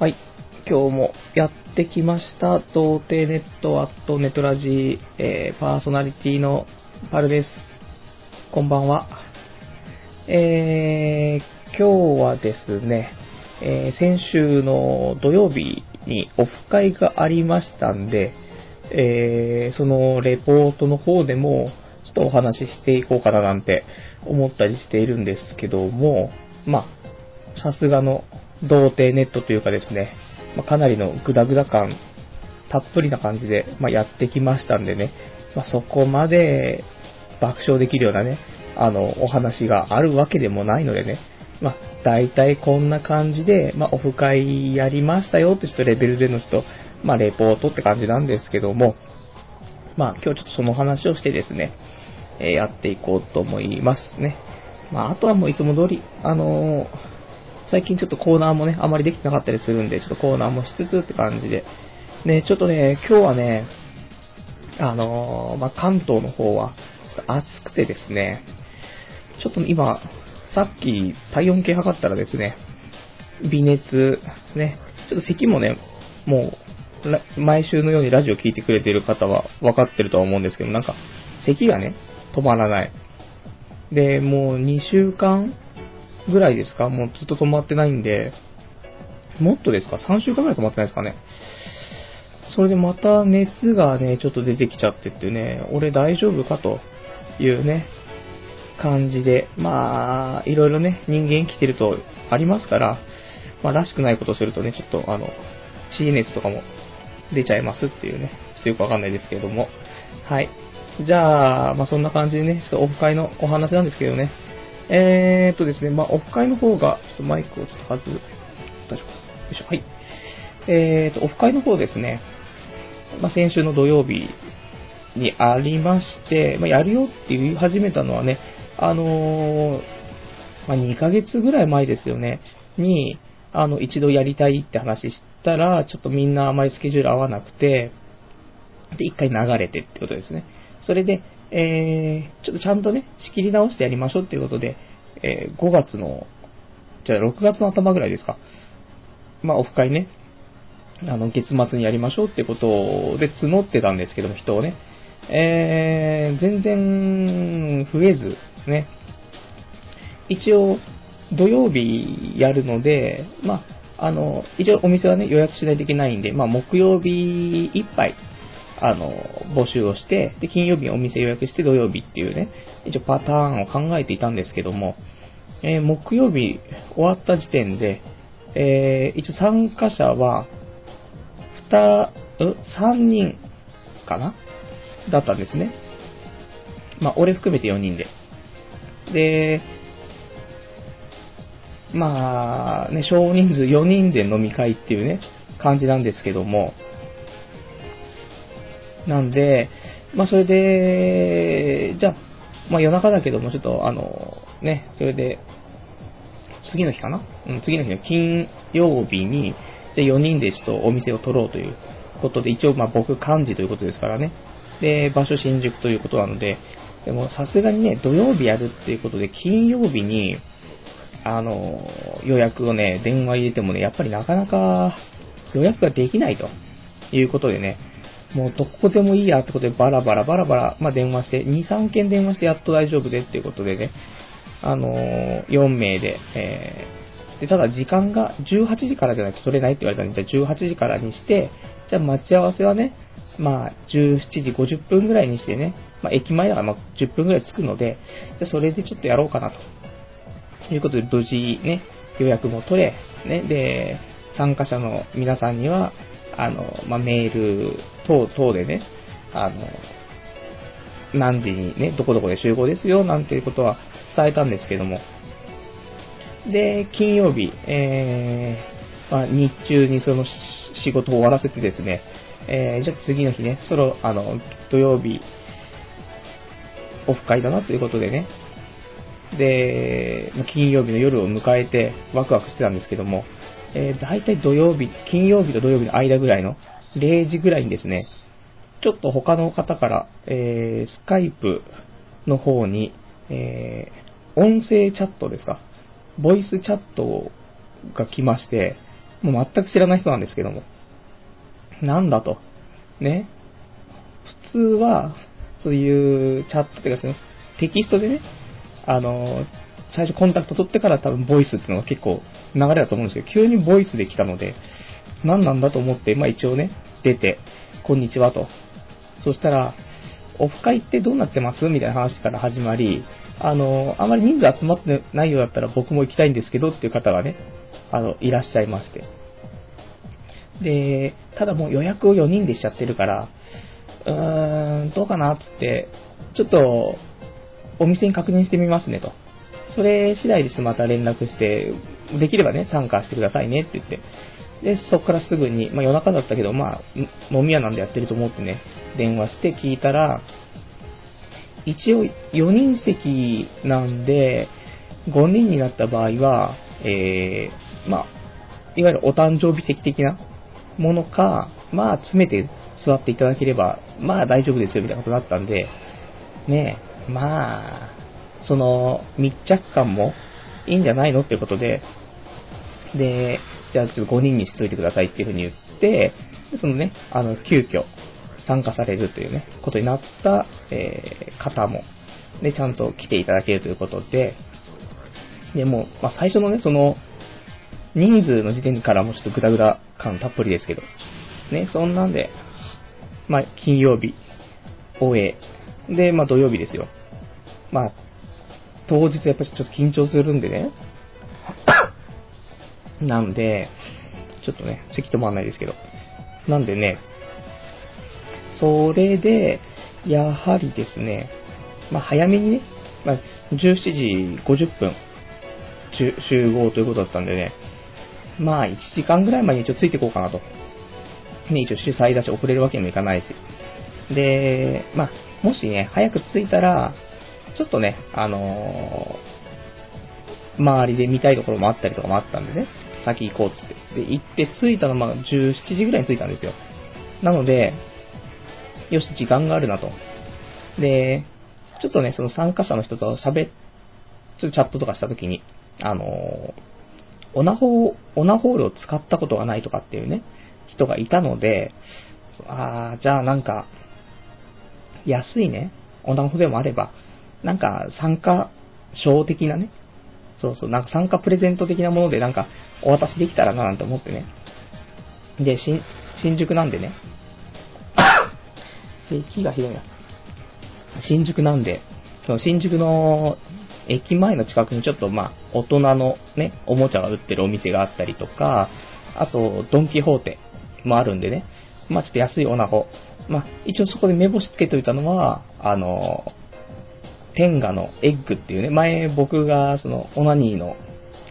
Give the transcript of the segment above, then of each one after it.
はい。今日もやってきました。童貞ネットアットネトラジー、えーパーソナリティのパルです。こんばんは。えー、今日はですね、えー先週の土曜日にオフ会がありましたんで、えーそのレポートの方でも、ちょっとお話ししていこうかななんて思ったりしているんですけども、まあ、さすがの童貞ネットというかですね、まあ、かなりのグダグダ感、たっぷりな感じで、まあ、やってきましたんでね、まあ、そこまで爆笑できるようなね、あの、お話があるわけでもないのでね、まあ、大体こんな感じで、まあ、オフ会やりましたよってちょっとレベルでのちょっと、まあ、レポートって感じなんですけども、まあ、今日ちょっとその話をしてですね、えーやっていこうと思いますね。まあ、あとはもういつも通り、あのー最近ちょっとコーナーもね、あまりできてなかったりするんで、ちょっとコーナーもしつつって感じで。ね、ちょっとね、今日はね、あのーまあ、関東の方は、ちょっと暑くてですね、ちょっと今、さっき体温計測ったらですね、微熱、ね、ちょっと咳もね、もう、毎週のようにラジオ聞いてくれてる方は分かってるとは思うんですけど、なんか、咳がね、止まらない。で、もう2週間ぐらいですか？もうずっと止まってないんで、もっとですか ?3 週間ぐらい止まってないですかね？それでまた熱がね、ちょっと出てきちゃってってね、俺大丈夫かというね、感じで、まあ、いろいろね、人間生きてるとありますから、まあ、らしくないことするとね、ちょっとあの、血熱とかも出ちゃいますっていうね、ちょっとよくわかんないですけれども。はい。じゃあ、まあそんな感じでね、ちょっとオフ会のお話なんですけどね。えーっとですね、まあオフ会の方が、ちょっとマイクをちょっと外す。大丈夫かよいしょ。はい。えーっと、オフ会の方ですね、まあ先週の土曜日にありまして、まあやるよって言い始めたのはね、あのーまあ2ヶ月ぐらい前ですよね、に、あの、一度やりたいって話したら、ちょっとみんなあまりスケジュール合わなくて、で、一回流れてってことですね。それで、えー、ちょっとちゃんとね、仕切り直してやりましょうっていうことで、えー5月の、じゃあ6月の頭ぐらいですか。まあ、オフ会ね、あの、月末にやりましょうってことで募ってたんですけども、人をね。えー、全然増えず、ね。一応、土曜日やるので、まあ、あの、一応お店はね、予約しないといけないんで、まあ、木曜日いっぱい、あの、募集をして、で、金曜日にお店予約して土曜日っていうね、一応パターンを考えていたんですけども、えー木曜日終わった時点で、えー一応参加者は、二、う三人かな？だったんですね。まあ、俺含めて4人で。で、まあ、ね、少人数4人で飲み会っていうね、感じなんですけども、なんで、まあ、それで、じゃあ、まあ、夜中だけども、ちょっと、あの、ね、それで、次の日かな？うん、次の日の金曜日に、で、4人でちょっとお店を取ろうということで、一応、まあ、僕幹事ということですからね。で、場所新宿ということなので、でも、さすがにね、土曜日やるっていうことで、金曜日に、あの、予約をね、電話入れてもね、やっぱりなかなか予約ができないということでね、もうどこでもいいやってことでバラバラバラバラ、まあ、電話して、2、3件電話してやっと大丈夫でっていうことでね、あのー4名で、えーで、ただ時間が18時からじゃないと取れないって言われたんで、じゃあ18時からにして、じゃあ待ち合わせはね、まあ17時50分ぐらいにしてね、まあ駅前だからまあ10分ぐらい着くので、じゃあそれでちょっとやろうかなと。いうことで、無事ね、予約も取れ、ね、で、参加者の皆さんには、あの、まあ、メール等々でね、あの、何時にね、どこどこで集合ですよ、なんていうことは伝えたんですけども。で、金曜日、えー、まあ、日中にその仕事を終わらせてですね、えー、じゃあ次の日ね、その、あの、土曜日、オフ会だなということでね、で、金曜日の夜を迎えてワクワクしてたんですけども、えー、大体土曜日、金曜日と土曜日の間ぐらいの0時ぐらいにですね、ちょっと他の方から、えー、スカイプの方に、えー、音声チャットですか、ボイスチャットが来まして、もう全く知らない人なんですけども。なんだと。ね。普通は、そういうチャットっていうか、そのテキストでね、あの、最初コンタクト取ってから多分ボイスっていうのが結構流れだと思うんですけど、急にボイスで来たので、何なんだと思って、まあ一応ね、出て、こんにちはと。そしたら、オフ会ってどうなってます？みたいな話から始まり、あの、あまり人数集まってないようだったら僕も行きたいんですけどっていう方がね、あの、いらっしゃいまして。で、ただもう予約を4人でしちゃってるから、うーん、どうかなってって、ちょっと、お店に確認してみますねと。それ次第ですまた連絡して、できればね、参加してくださいねって言って。で、そこからすぐに、まあ夜中だったけど、まあ、飲み屋なんでやってると思ってね、電話して聞いたら、一応4人席なんで、5人になった場合は、えー、まあ、いわゆるお誕生日席的なものか、まあ、詰めて座っていただければ、まあ大丈夫ですよみたいなことだったんで、ねえ、まあ、その密着感もいいんじゃないのってことで、で、じゃあちょっと5人にしといてくださいっていうふうに言って、そのね、あの、急遽参加されるというね、ことになった、えー、方も、ね、ちゃんと来ていただけるということで、で、もまあ、最初のね、その、人数の時点からもちょっとグダグダ感たっぷりですけど、ね、そんなんで、まあ、金曜日、終え、で、まあ、土曜日ですよ。まあ、当日やっぱりちょっと緊張するんでね。なんで、ちょっとね、席止まんないですけど。なんでね、それで、やはりですね、まあ、早めにね、まあ、17時50分集合ということだったんでね、まあ1時間ぐらい前に一応ついていこうかなと。ね、一応主催だし遅れるわけにもいかないし。で、まあ、もしね、早く着いたら、ちょっとね、あのー、周りで見たいところもあったりとかもあったんでね、先行こうっつって。で、行って着いたのま17時ぐらいに着いたんですよ。なので、よし、時間があるなと。で、ちょっとね、その参加者の人と喋っ、ちょっとチャットとかしたときに、あの、オナホ、オナホールを使ったことがないとかっていうね、人がいたので、ああ、じゃあなんか、安いね、オナホでもあれば、なんか参加賞的なね、そうそう、なんか参加プレゼント的なものでなんかお渡しできたらななんて思ってね。で、新、新宿なんでね、咳がひどいな。新宿なんで、その新宿の駅前の近くにちょっとまあ、大人のね、おもちゃが売ってるお店があったりとか、あと、ドンキホーテもあるんでね、まあちょっと安いオナホ。まあ一応そこで目星つけておいたのは、あの、天下のエッグっていうね、前僕がそのオナニーの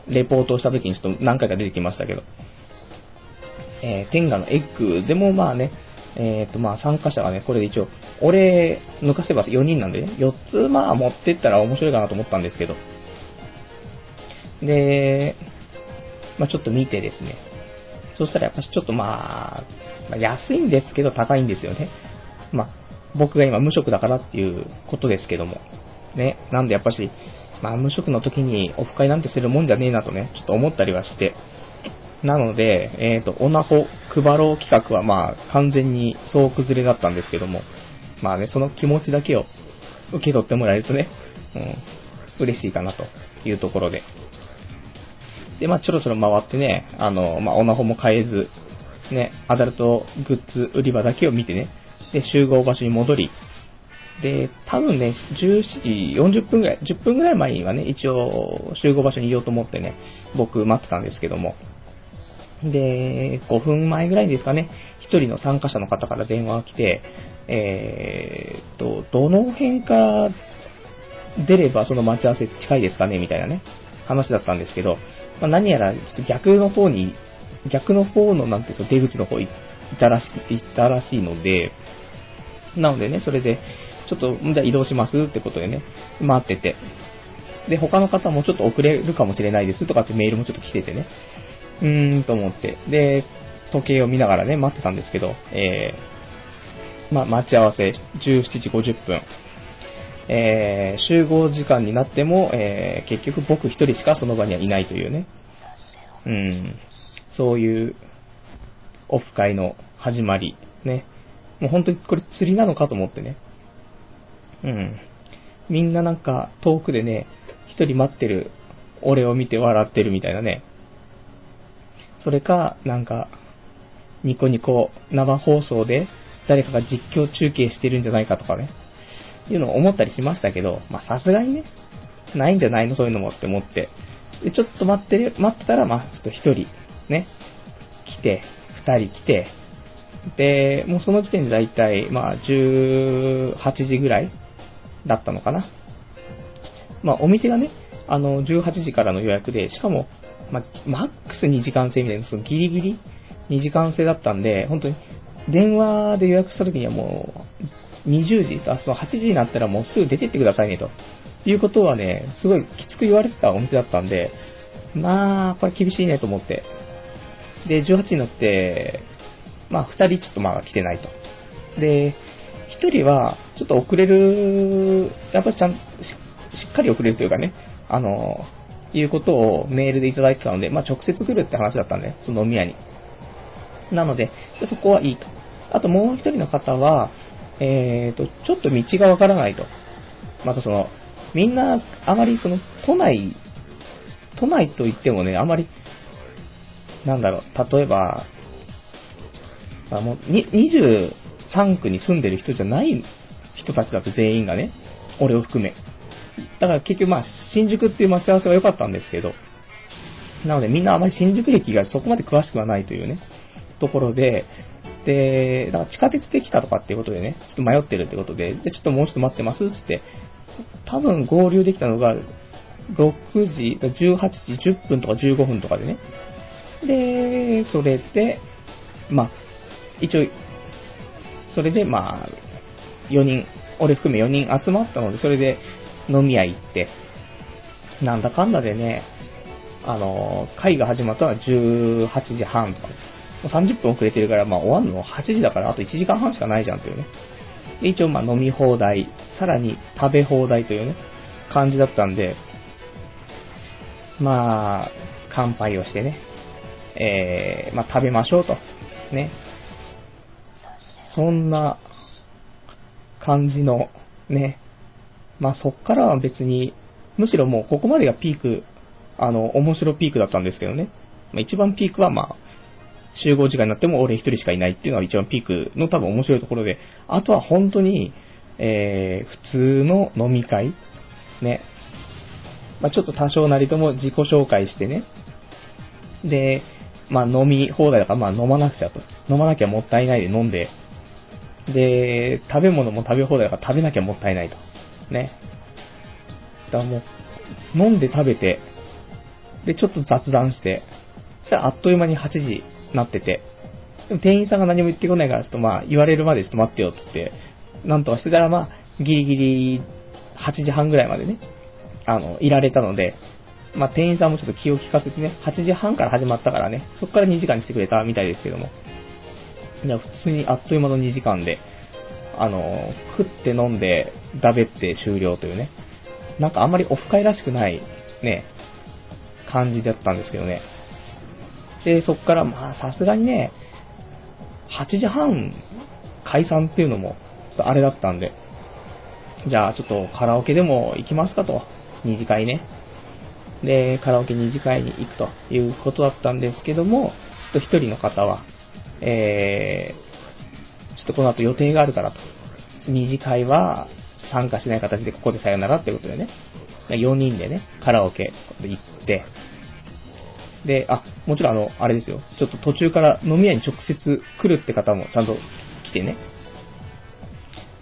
レポートをした時にちょっと何回か出てきましたけど、えー、天下のエッグでもまあね、えっ、ー、とまあ参加者がね、これで一応、俺抜かせば4人なんでね、4つまあ持ってったら面白いかなと思ったんですけど、で、まあちょっと見てですね、そしたらやっぱしちょっとまあ、まあ、安いんですけど高いんですよね。まあ僕が今無職だからっていうことですけども、ね、なんでやっぱし、まあ無職の時にオフ会なんてするもんじゃねえなとね、ちょっと思ったりはして、なので、えっ、ー、と、オナホ配ろう企画はまあ完全に総崩れだったんですけども、まあね、その気持ちだけを受け取ってもらえるとね、うん、嬉しいかなというところで。で、まあちょろちょろ回ってね、あの、まあオナホも変えず、ね、アダルトグッズ売り場だけを見てね、で、集合場所に戻り、で、多分ね、17時40分ぐらい、10分ぐらい前にはね、一応集合場所にいようと思ってね、僕待ってたんですけども、で、5分前ぐらいですかね、1人の参加者の方から電話が来て、えー、っと、どの辺から出ればその待ち合わせ近いですかねみたいなね、話だったんですけど、まあ、何やらちょっと逆の方に、逆の方のなんていうの、出口の方行ったらし行ったらしいので、なのでね、それで、ちょっと、じゃあ移動しますってことでね、待ってて。で、他の方もちょっと遅れるかもしれないですとかってメールもちょっと来ててね。うーんと思って。で、時計を見ながらね、待ってたんですけど、えー、ま待ち合わせ17時50分。えー、集合時間になっても、えー、結局僕一人しかその場にはいないというね。うん。そういうオフ会の始まり、ね。もう本当にこれ釣りなのかと思ってね。うん。みんななんか遠くでね、一人待ってる俺を見て笑ってるみたいなね。それか、なんか、ニコニコ生放送で誰かが実況中継してるんじゃないかとかね。いうのを思ったりしましたけど、まあさすがにね、ないんじゃないの？そういうのもって思って。で、ちょっと待ってる、待ってたら、まあちょっと一人、ね、来て、二人来て、で、もうその時点でだいたい、まあ18時ぐらいだったのかな。まあお店がね、あの、18時からの予約で、しかも、まあ、マックス2時間制みたいな、そのギリギリ2時間制だったんで、本当に、電話で予約した時にはもう、20時、あ、その8時になったらもうすぐ出てってくださいね、ということはね、すごいきつく言われてたお店だったんで、まあ、これ厳しいねと思って。で、18時になって、まあ、2人ちょっとまだ来てないと。で、1人は、ちょっと遅れる、やっぱりちゃん、しっかり遅れるというかね、あの、いうことをメールでいただいてたので、まあ、直接来るって話だったんで、その飲み屋に。なので、そこはいいと。あともう一人の方は、えっ、ー、と、ちょっと道がわからないと。またその、みんな、あまりその、都内、都内といってもね、あまり、なんだろう、例えば、あもう23区に住んでる人じゃない人たちだと全員がね、俺を含め。だから結局まあ、新宿っていう待ち合わせは良かったんですけど、なのでみんなあまり新宿駅がそこまで詳しくはないというね、ところで、で、だから地下鉄できたとかっていうことでね、ちょっと迷ってるってことで、で、ちょっともうちょっと待ってますってって、多分合流できたのが、6時、18時10分とか15分とかでね。で、それで、まあ、一応、それでまあ、4人、俺含め4人集まったので、それで飲み屋行って、なんだかんだでね、あの、会が始まったのは18時半とか、30分遅れてるから、まあ終わるの8時だからあと1時間半しかないじゃんというね。で一応まあ飲み放題、さらに食べ放題というね、感じだったんで、まあ、乾杯をしてね、えー、まあ食べましょうと。ね。そんな感じの、ね。まあそっからは別に、むしろもうここまでがピーク、あの、面白ピークだったんですけどね。まあ、一番ピークはまあ、集合時間になっても俺一人しかいないっていうのが一番ピークの多分面白いところで、あとは本当に、えー、普通の飲み会ね。まあ、ちょっと多少なりとも自己紹介してね。で、まあ飲み放題だからまあ飲まなくちゃと。飲まなきゃもったいないで飲んで。で、食べ物も食べ放題だから食べなきゃもったいないと。ね。だからもう、飲んで食べて、で、ちょっと雑談して、そしたらあっという間に8時なってて、でも店員さんが何も言ってこないから、ちょっとまあ、言われるまでちょっと待ってよって言って、なんとかしてたらまあ、ギリギリ8時半ぐらいまでね、あの、いられたので、まあ、店員さんもちょっと気を利かせてね、8時半から始まったからね、そこから2時間にしてくれたみたいですけども。いや、普通にあっという間の2時間で、あの、食って飲んで、だべって終了というね。なんかあんまりオフ会らしくない、ね、感じだったんですけどね。で、そこからまあさすがにね、8時半解散っていうのも、あれだったんで、じゃあちょっとカラオケでも行きますかと、二次会ね。で、カラオケ二次会に行くということだったんですけども、ちょっと一人の方は、えー、ちょっとこの後予定があるからと。二次会は参加しない形でここでさよならってことでね、4人でね、カラオケ行って、で、あ、もちろんあの、あれですよ。ちょっと途中から飲み屋に直接来るって方もちゃんと来てね。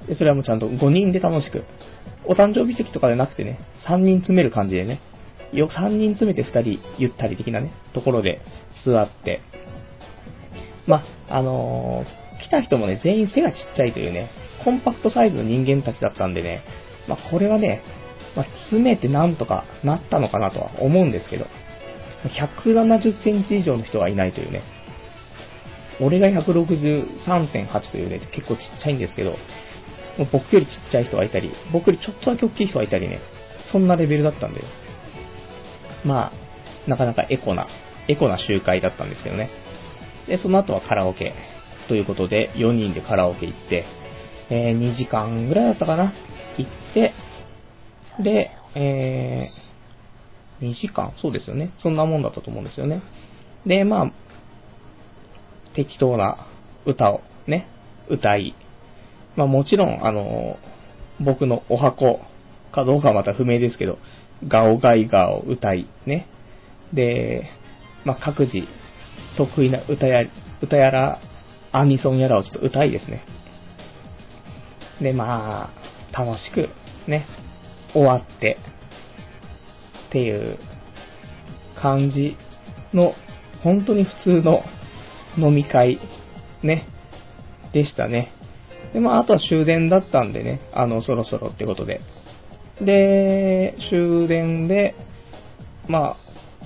で、それはもうちゃんと5人で楽しく。お誕生日席とかでなくてね、3人詰める感じでね。よ、3人詰めて2人ゆったり的なね、ところで座って。ま、あのー、来た人もね、全員背がちっちゃいというね、コンパクトサイズの人間たちだったんでね、まあ、これはね、まあ、詰めてなんとかなったのかなとは思うんですけど、170センチ以上の人はいないというね。俺が163.8というね、結構ちっちゃいんですけど、もう僕よりちっちゃい人がいたり、僕よりちょっとだけ大きい人がいたりね、そんなレベルだったんで、まあ、なかなかエコな、エコな集会だったんですよね。で、その後はカラオケということで、4人でカラオケ行って、えー、2時間ぐらいだったかな行って、で、えー、2時間そうですよね。そんなもんだったと思うんですよね。で、まあ、適当な歌をね、歌い、まあもちろん、あの、僕のお箱かどうかはまた不明ですけど、ガオガイガーを歌い、ね。で、まあ各自得意な歌や、歌やら、アニソンやらをちょっと歌いですね。で、まあ、楽しく、ね、終わって、っていう感じの、本当に普通の飲み会、ね、でしたね。で、まあ、あとは終電だったんでね、あの、そろそろってことで。で、終電で、まあ、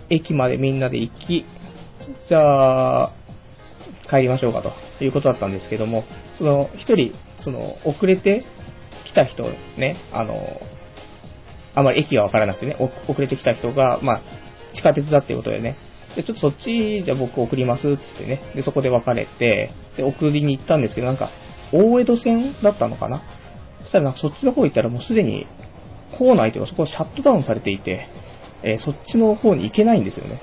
駅までみんなで行き、じゃあ、帰りましょうかということだったんですけども、その、一人、その、遅れて来た人ね、あの、あまり駅がわからなくてね、遅れてきた人が、まあ、地下鉄だっていうことでね、で、ちょっとそっち、じゃあ僕送ります、つってね。で、そこで別れて、で、送りに行ったんですけど、なんか、大江戸線だったのかなそしたらなんかそっちの方行ったらもうすでに、構内というかそこはシャットダウンされていて、えー、そっちの方に行けないんですよね。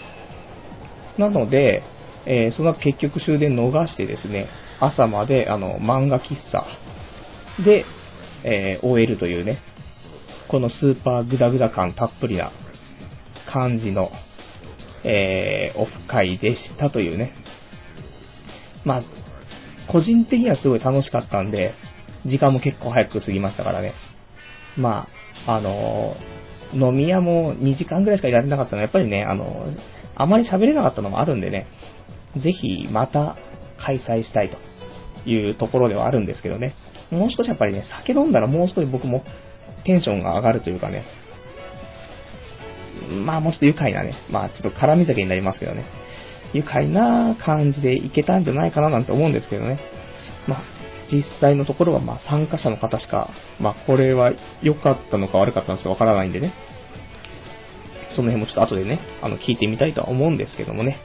なので、えー、その後結局終電逃してですね、朝まであの漫画喫茶で、えー、終えるというね、このスーパーグダグダ感たっぷりな感じの、えー、オフ会でしたというね。まあ、個人的にはすごい楽しかったんで、時間も結構早く過ぎましたからね。まあ、あのー、飲み屋も2時間ぐらいしかいられなかったのは、やっぱりね、あのー、あまり喋れなかったのもあるんでね、ぜひまた開催したいというところではあるんですけどね。もう少しやっぱりね、酒飲んだらもう少し僕もテンションが上がるというかね、まあもうちょっと愉快なね、まあちょっと絡み酒になりますけどね、愉快な感じでいけたんじゃないかななんて思うんですけどね。まあ実際のところはまあ参加者の方しか、まあこれは良かったのか悪かったのかわからないんでね、その辺もちょっと後でね、あの聞いてみたいとは思うんですけどもね。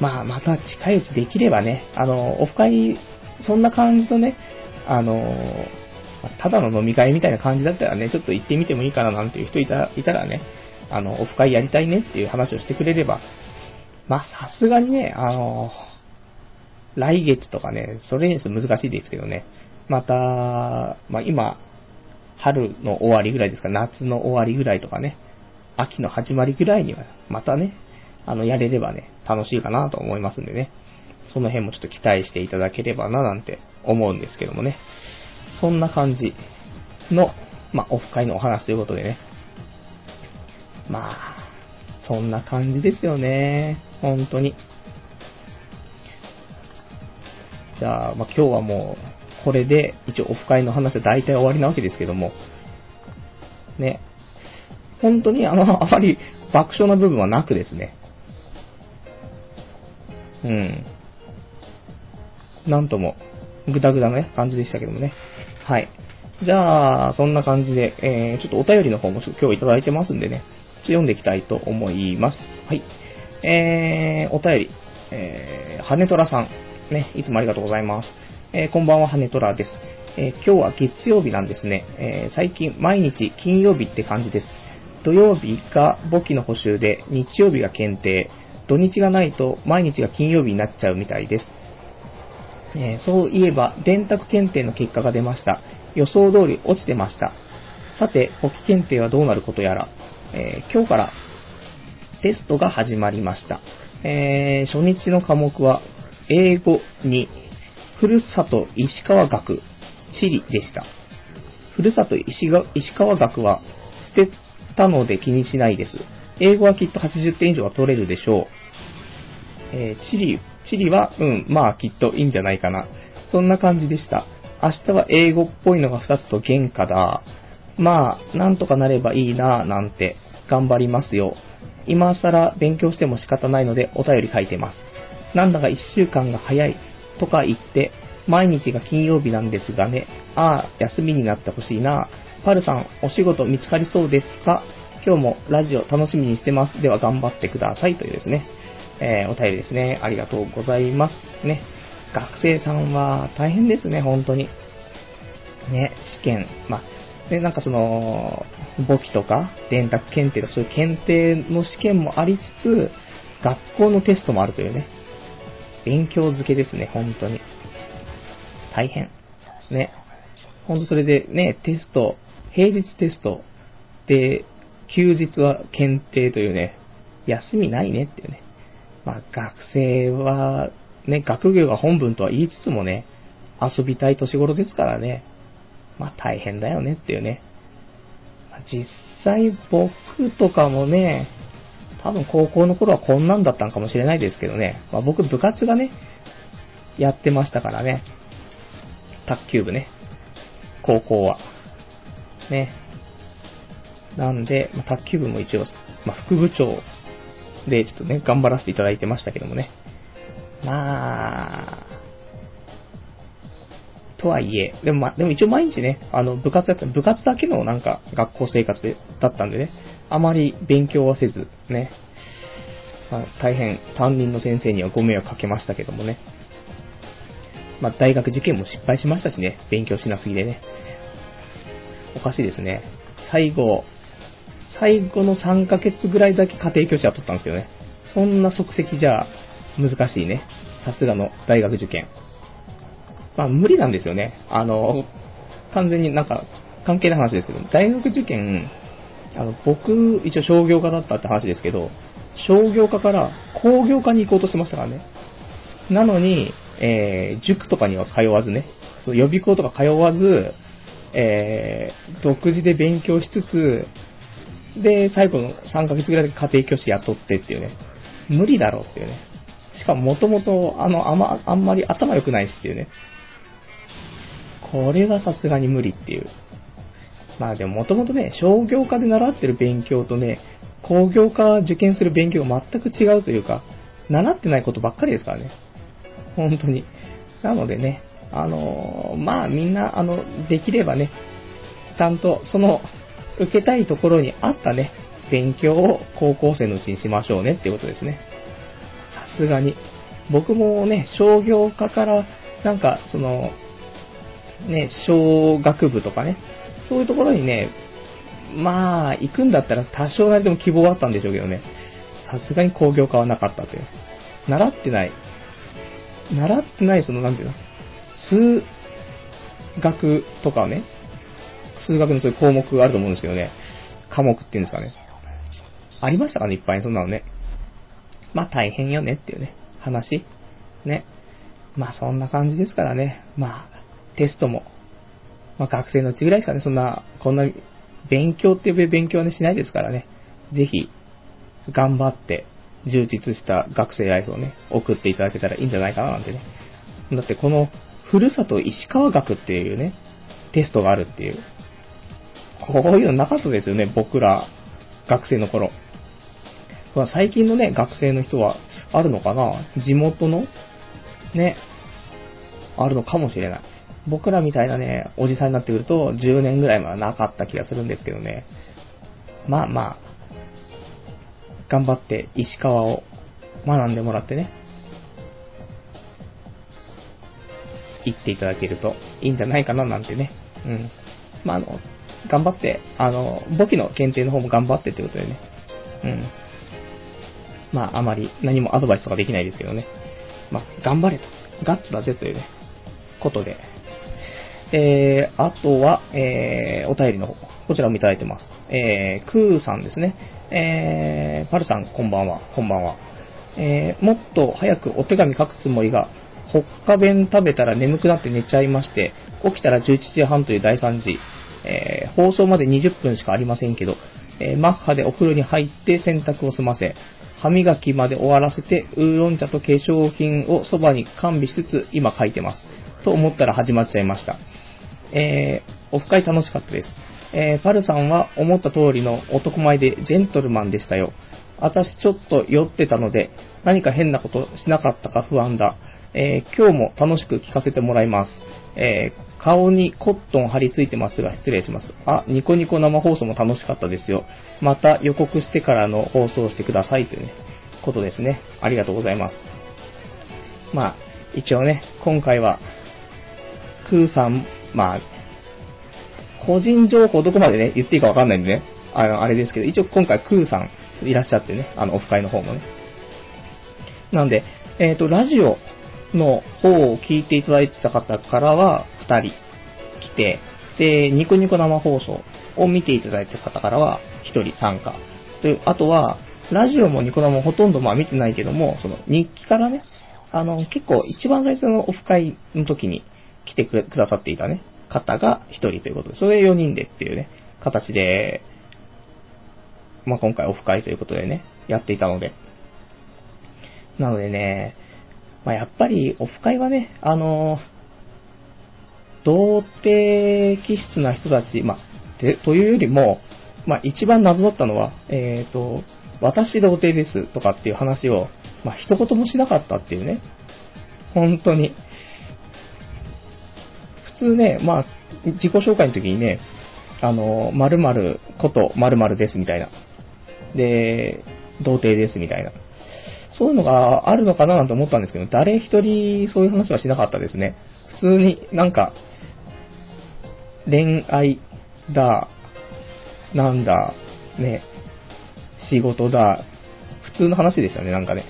まあまた近いうちできればね、あの、オフ会、そんな感じのね、あの、ただの飲み会みたいな感じだったらね、ちょっと行ってみてもいいかななんていう人いたいたらね、あの、オフ会やりたいねっていう話をしてくれれば、まあ、さすがにね、あの、来月とかね、それにする難しいですけどね、また、まあ今、春の終わりぐらいですか、夏の終わりぐらいとかね、秋の始まりぐらいには、またね、あの、やれればね、楽しいかなと思いますんでね、その辺もちょっと期待していただければななんて思うんですけどもね、そんな感じの、まあ、オフ会のお話ということでね、まあ、そんな感じですよね。本当に。じゃあ、まあ、今日はもう、これで、一応オフ会の話は大体終わりなわけですけども、ね。本当にあの、あまり爆笑な部分はなくですね。うん。なんとも、ぐだぐだな、感じでしたけどもね。はい。じゃあ、そんな感じで、えー、ちょっとお便りの方も今日いただいてますんでね、読んでいきたいと思います。はい。えー、お便り、えー、羽虎さん、ね、いつもありがとうございます。えー、こんばんは、羽虎です。えー、今日は月曜日なんですね。えー、最近、毎日金曜日って感じです。土曜日が簿記の補修で、日曜日が検定、土日がないと毎日が金曜日になっちゃうみたいです。えー、そういえば、電卓検定の結果が出ました。予想通り落ちてました。さて、簿記検定はどうなることやら。えー、今日からテストが始まりました。えー、初日の科目は、英語に、ふるさと石川学、地理でした。ふるさと石川学は捨てたので気にしないです。英語はきっと80点以上は取れるでしょう。えー、地理、地理は、うん、まあきっといいんじゃないかな。そんな感じでした。明日は英語っぽいのが2つと原価だ。まあ、なんとかなればいいなぁ、なんて、頑張りますよ。今更勉強しても仕方ないのでお便り書いてます。なんだか1週間が早いとか言って、毎日が金曜日なんですがね。ああ、休みになってほしいなぁ。パルさん、お仕事見つかりそうですか？今日もラジオ楽しみにしてます。では頑張ってください。というですね。えー、お便りですね。ありがとうございます。ね。学生さんは大変ですね、本当に。ね、試験、まあ、で、なんかその、簿記とか、電卓検定とか、そういう検定の試験もありつつ、学校のテストもあるというね。勉強漬けですね、本当に。大変。ね。ほんとそれでね、テスト、平日テスト、で、休日は検定というね、休みないねっていうね。まあ、学生は、ね、学業が本分とは言いつつもね、遊びたい年頃ですからね、まあ大変だよねっていうね。実際僕とかもね、多分高校の頃はこんなんだったんかもしれないですけどね、まあ、僕部活がね、やってましたからね、卓球部ね、高校は。ね。なんで、まあ、卓球部も一応、まあ、副部長で、ちょっとね、頑張らせていただいてましたけどもね。まあ、とはいえ、でもま、でも一応毎日ね、あの、部活やった、部活だけのなんか学校生活でだったんでね、あまり勉強はせず、ね、まあ、大変担任の先生にはご迷惑かけましたけどもね。まあ、大学受験も失敗しましたしね、勉強しなすぎでね。おかしいですね。最後、最後の3ヶ月ぐらいだけ家庭教師は取ったんですけどね。そんな即席じゃ難しいね。さすがの大学受験。まあ無理なんですよね。あの、完全になんか関係ない話ですけど、大学受験、あの、僕、一応商業科だったって話ですけど、商業科から工業科に行こうとしてましたからね。なのに、えー、塾とかには通わずね、そう予備校とか通わず、えー、独自で勉強しつつ、で、最後の3ヶ月ぐらいで家庭教師雇ってっていうね、無理だろうっていうね。しかももともと、あの、あま、あんまり頭良くないしっていうね。これはさすがに無理っていう。まあでももともとね、商業科で習ってる勉強とね、工業科受験する勉強が全く違うというか、習ってないことばっかりですからね。本当に。なのでね、あの、まあみんな、あの、できればね、ちゃんとその受けたいところに合ったね、勉強を高校生のうちにしましょうねっていうことですね。さすがに。僕もね、商業科からなんか、その、ね、小学部とかね、そういうところにね、まあ、行くんだったら多少なりでも希望はあったんでしょうけどね、さすがに工業科はなかったという。習ってない。習ってない、その、なんていうの、数学とかね、数学のそういう項目があると思うんですけどね、科目っていうんですかね。ありましたかね、いっぱいそんなのね。まあ大変よねっていうね、話。ね。まあそんな感じですからね。まあ、テストも、まあ学生のうちぐらいしかね、そんな、こんな、勉強っていう勉強はね、しないですからね。ぜひ、頑張って、充実した学生ライフをね、送っていただけたらいいんじゃないかななんてね。だってこの、ふるさと石川学っていうね、テストがあるっていう。こういうのなかったですよね、僕ら、学生の頃。まあ、最近のね、学生の人はあるのかな？地元のね、あるのかもしれない。僕らみたいなね、おじさんになってくると、10年ぐらいはなかった気がするんですけどね。まあまあ、頑張って石川を学んでもらってね、行っていただけるといいんじゃないかななんてね。うん。まあ、あの、頑張って、あの、簿記の検定の方も頑張ってってことでね。うん。まあ、あまり何もアドバイスとかできないですけどね。まあ、頑張れと。ガッツだぜというね、ことで。えー、あとは、えー、お便りの方、こちらもいただいてます。えー、クーさんですね。えー、パルさん、こんばんは、こんばんは。えー、もっと早くお手紙書くつもりが、ほっか弁食べたら眠くなって寝ちゃいまして、起きたら11時半という大惨事。えー、放送まで20分しかありませんけど、えー、マッハでお風呂に入って洗濯を済ませ、歯磨きまで終わらせて、ウーロン茶と化粧品をそばに完備しつつ、今書いてます。と思ったら始まっちゃいました。えー、オフ会楽しかったです。えー、パルさんは思った通りの男前でジェントルマンでしたよ。私ちょっと酔ってたので、何か変なことしなかったか不安だ。えー、今日も楽しく聞かせてもらいます。えー、顔にコットン貼り付いてますが失礼します。あ、ニコニコ生放送も楽しかったですよ。また予告してからの放送をしてくださいというね、ことですね。ありがとうございます。まあ、一応ね、今回は、クーさん、まあ、個人情報どこまでね、言っていいかわかんないんでね、あの、あれですけど、一応今回クーさんいらっしゃってね、あの、オフ会の方もね。なんで、えっ、ー、と、ラジオの方を聞いていただいてた方からは2人来て、で、ニコニコ生放送を見ていただいてた方からは1人参加。で、あとは、ラジオもニコ生もほとんどまあ見てないけども、その日記からね、あの、結構一番最初のオフ会の時に来てくださっていたね、方が1人ということで、それ4人でっていうね、形で、まあ、今回オフ会ということでね、やっていたので。なのでね、まあ、やっぱりオフ会はね、あの童貞気質な人たち、まあ、というよりも、まあ、一番謎だったのは、えっ、ー、と、私童貞ですとかっていう話を、まあ、一言もしなかったっていうね。本当に。普通ね、まあ、自己紹介の時にね、あの、〇〇こと〇〇ですみたいな。で、童貞ですみたいな。そういうのがあるのかななんて思ったんですけど、誰一人そういう話はしなかったですね。普通になんか、恋愛だ、なんだ、ね、仕事だ、普通の話でしたね、なんかね。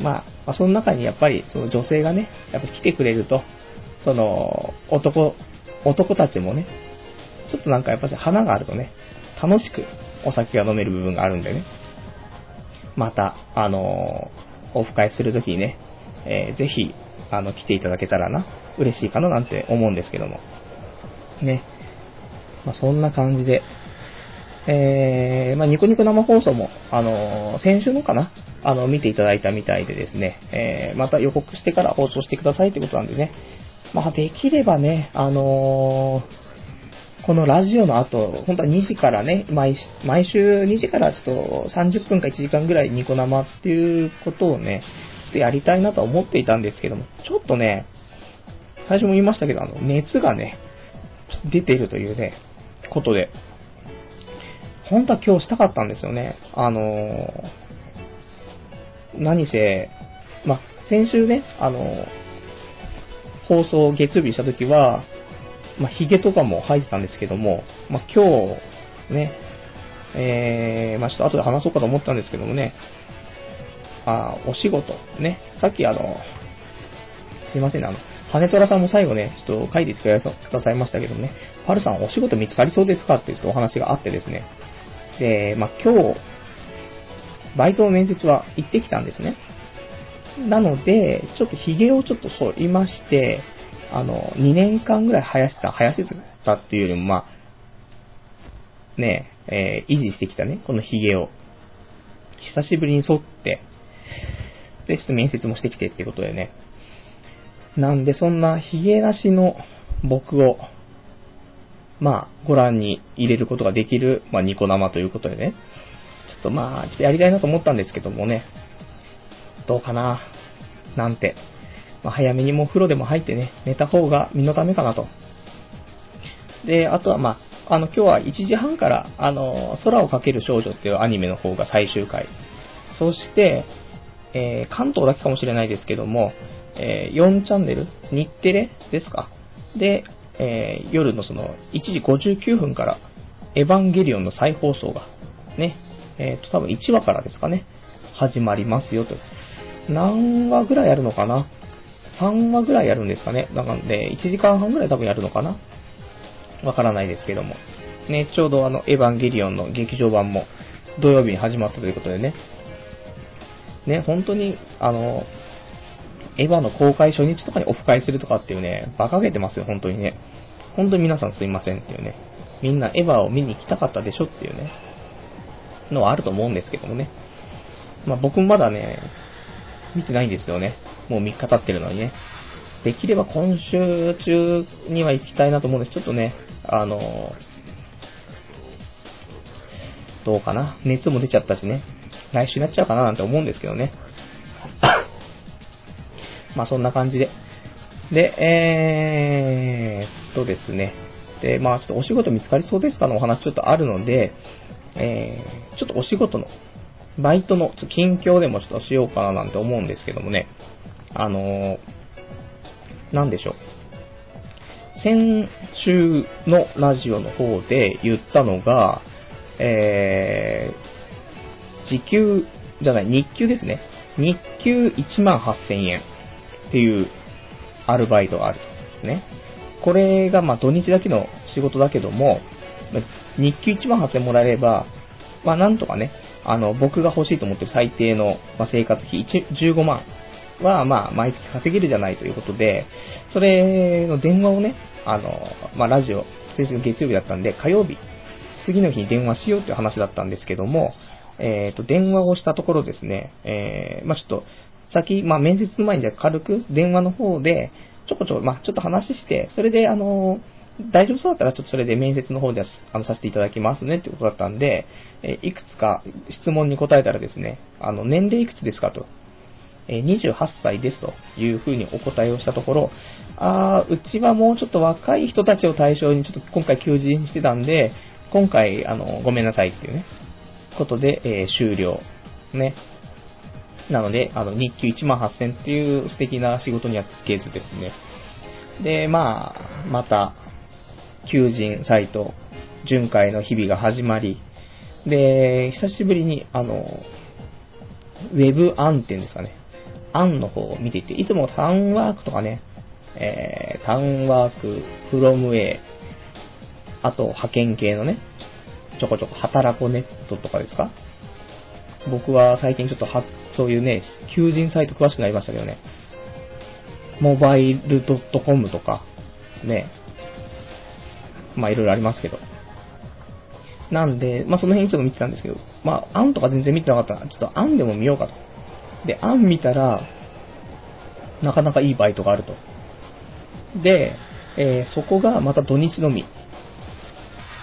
まあ、その中にやっぱり、その女性がね、やっぱ来てくれると、その、男、男たちもね、ちょっとなんかやっぱり花があるとね、楽しくお酒が飲める部分があるんでね。また、あのー、オフ会するときにね、えー、ぜひ、あの、来ていただけたらな、嬉しいかななんて思うんですけども。ね。まあ、そんな感じで、えー、まあ、ニコニコ生放送も、あのー、先週のかなあの、見ていただいたみたいでですね、えー、また予告してから放送してくださいってことなんでね、まあ、できればね、あのーこのラジオの後、本当は2時からね、毎毎週2時からちょっと30分か1時間ぐらいニコ生っていうことをね、ちょっとやりたいなとは思っていたんですけども、ちょっとね、最初も言いましたけど、あの、熱がね、出ているというね、ことで、本当は今日したかったんですよね。あのー、何せ、ま先週ね、あのー、放送月日した時は、まあ、髭とかも生えてたんですけども、まあ、今日、ね、えー、まあ、ちょっと後で話そうかと思ったんですけどもね、あお仕事、ね、さっきあの、すいません、あの、羽虎さんも最後ね、ちょっと書いてくださいましたけどもね、パルさんお仕事見つかりそうですかっていうお話があってですね、で、まあ、今日、バイトの面接は行ってきたんですね。なので、ちょっと髭をちょっと剃りまして、あの、2年間ぐらい生やした、生やしてたっていうよりも、まあ、ねえ、ー、維持してきたね、この髭を、久しぶりに剃って、で、ちょっと面接もしてきてってことでね。なんで、そんな髭なしの僕を、まあ、ご覧に入れることができる、まあ、ニコ生ということでね。ちょっとまあ、ちょっとやりたいなと思ったんですけどもね。どうかななんてまあ、早めにもう風呂でも入ってね、寝た方が身のためかなと。で、あとはまあ、あの、今日は1時半から、あの、空をかける少女っていうアニメの方が最終回。そして、えー、関東だけかもしれないですけども、えー、4チャンネル、日テレですか？で、えー、夜のその、1時59分から、エヴァンゲリオンの再放送が、ね、えっ、と、多分1話からですかね、始まりますよと。何話ぐらいあるのかな？3話ぐらいやるんですかね。なので、1時間半ぐらい多分やるのかなわからないですけども。ね、ちょうどあの、エヴァンゲリオンの劇場版も土曜日に始まったということでね。ね、本当に、あの、エヴァの公開初日とかにオフ会するとかっていうね、馬鹿げてますよ、本当にね。本当に皆さんすいませんっていうね。みんなエヴァを見に行きたかったでしょっていうね、のはあると思うんですけどもね。まあ僕もまだね、見てないんですよね。もう3日経ってるのにね。できれば今週中には行きたいなと思うんです。ちょっとね、あのどうかな。熱も出ちゃったしね。来週になっちゃうかななんて思うんですけどね。まあそんな感じで。で、えー、っとですね。で、まあちょっとお仕事見つかりそうですかのお話ちょっとあるので、えー、ちょっとお仕事のバイトの近況でもちょっとしようかななんて思うんですけどもね、あのー、なんでしょう。先週のラジオの方で言ったのが、えー、時給、じゃない、日給ですね。日給1万8000円っていうアルバイトがあると。ね。これがまあ土日だけの仕事だけども、日給1万8000円もらえれば、まあなんとかね、あの、僕が欲しいと思ってる最低の、ま生活費15万は、まあ、毎月稼げるじゃないということで、それの電話をね、あの、まあ、ラジオ、先週の月曜日だったんで、火曜日、次の日に電話しようっていう話だったんですけども、えっ、ー、と、電話をしたところですね、えー、まあ、ちょっと、先、まあ、面接の前にじゃ軽く電話の方で、ちょこちょこ、まあ、ちょっと話して、それで、あの大丈夫そうだったらちょっとそれで面接の方であのさせていただきますねってことだったんで、えいくつか質問に答えたらですね、あの、年齢いくつですかと。28歳ですというふうにお答えをしたところ、あーうちはもうちょっと若い人たちを対象にちょっと今回求人してたんで、今回、あの、ごめんなさいっていうね、ことで、えー、終了。ね。なので、あの、日給1万8000っていう素敵な仕事にはつけずですね。で、まあ、また、求人サイト、巡回の日々が始まり、で、久しぶりに、あの、ウェブ案っていうんですかね、案の方を見ていて、いつもタウンワークとかね、えー、タウンワーク、フロムウェイ、あと派遣系のね、ちょこちょこ働こネットとかですか？僕は最近ちょっとは、そういうね、求人サイト詳しくなりましたけどね、モバイル .com とか、ね、まあいろいろありますけど。なんで、まあその辺ちょっと見てたんですけど、まあ、案とか全然見てなかったら、ちょっと案でも見ようかと。で、案見たら、なかなかいいバイトがあると。で、えー、そこがまた土日のみ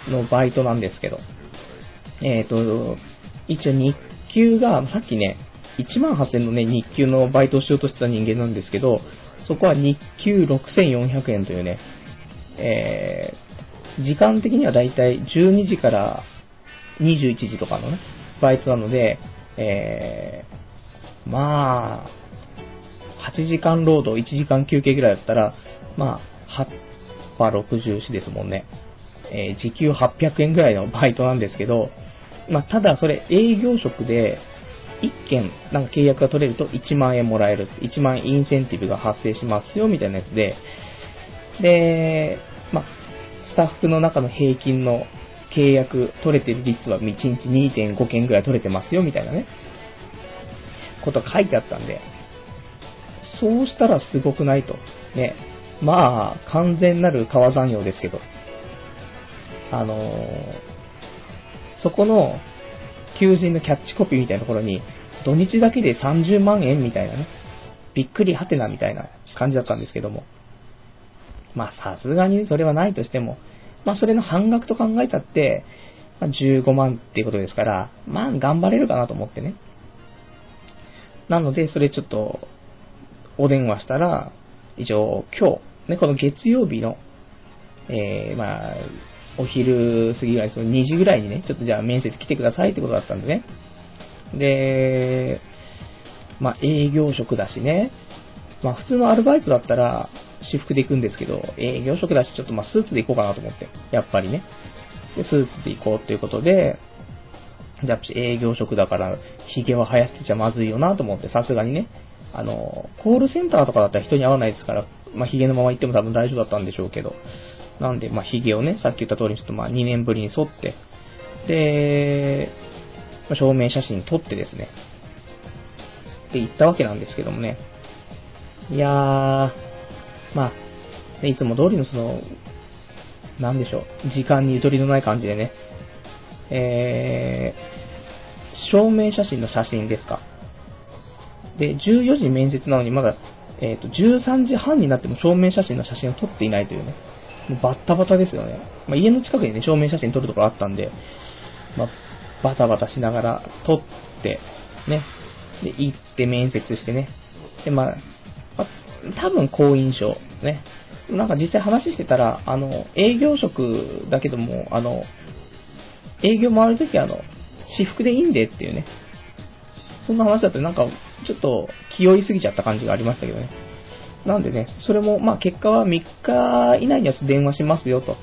のバイトなんですけど、えっ、ー、と、一応日給が、さっきね、1万8000のね、日給のバイトをしようとしてた人間なんですけど、そこは日給6400円というね、え時間的にはだいたい12時から21時とかのね、バイトなので、えー、まあ、8時間労働、1時間休憩ぐらいだったら、まあ、8波64ですもんね。えー、時給800円ぐらいのバイトなんですけど、まあ、ただそれ営業職で、1件なんか契約が取れると1万円もらえる。1万インセンティブが発生しますよ、みたいなやつで、で、まあ、スタッフの中の平均の契約取れてる率は1日2.5件ぐらい取れてますよ、みたいなね、こと書いてあったんで、そうしたらすごくないと。ね。まあ、完全なる川残用ですけど、あのー、そこの求人のキャッチコピーみたいなところに、土日だけで30万円みたいなね、びっくりはてなみたいな感じだったんですけども、まあさすがにそれはないとしても、まあそれの半額と考えたって、まあ、15万っていうことですから、まあ頑張れるかなと思ってね。なので、それちょっと、お電話したら、一応今日、ね、この月曜日の、えー、まあ、お昼過ぎぐらい、その2時ぐらいにね、ちょっとじゃあ面接来てくださいってことだったんでね。で、まあ営業職だしね、まあ普通のアルバイトだったら、私服で行くんですけど、営業職だし、ちょっとまあスーツで行こうかなと思って。やっぱりね。で、スーツで行こうっていうことで、じゃあ営業職だから、髭は生やしてちゃまずいよなと思って、さすがにね。あの、コールセンターとかだったら人に会わないですから、まあ髭のまま行っても多分大丈夫だったんでしょうけど。なんで、まあ髭をね、さっき言った通りにちょっとまあ2年ぶりに沿って、で、まあ、証明写真撮ってですね。で、行ったわけなんですけどもね。いやー、まあ、いつも通りのその、なんでしょう、時間にゆとりのない感じでね、えー、証明写真の写真ですか？で、14時面接なのにまだ、えっ、ー、と、13時半になっても証明写真の写真を撮っていないというね、もうバッタバタですよね。まあ、家の近くにね、証明写真撮るところあったんで、まあ、バタバタしながら撮って、ね、で、行って面接してね、で、まあ、多分好印象。ね。なんか実際話してたら、あの、営業職だけども、あの、営業回るときあの、私服でいいんでっていうね、そんな話だとなんか、ちょっと気負いすぎちゃった感じがありましたけどね。なんでね、それも、まあ結果は3日以内には電話しますよと。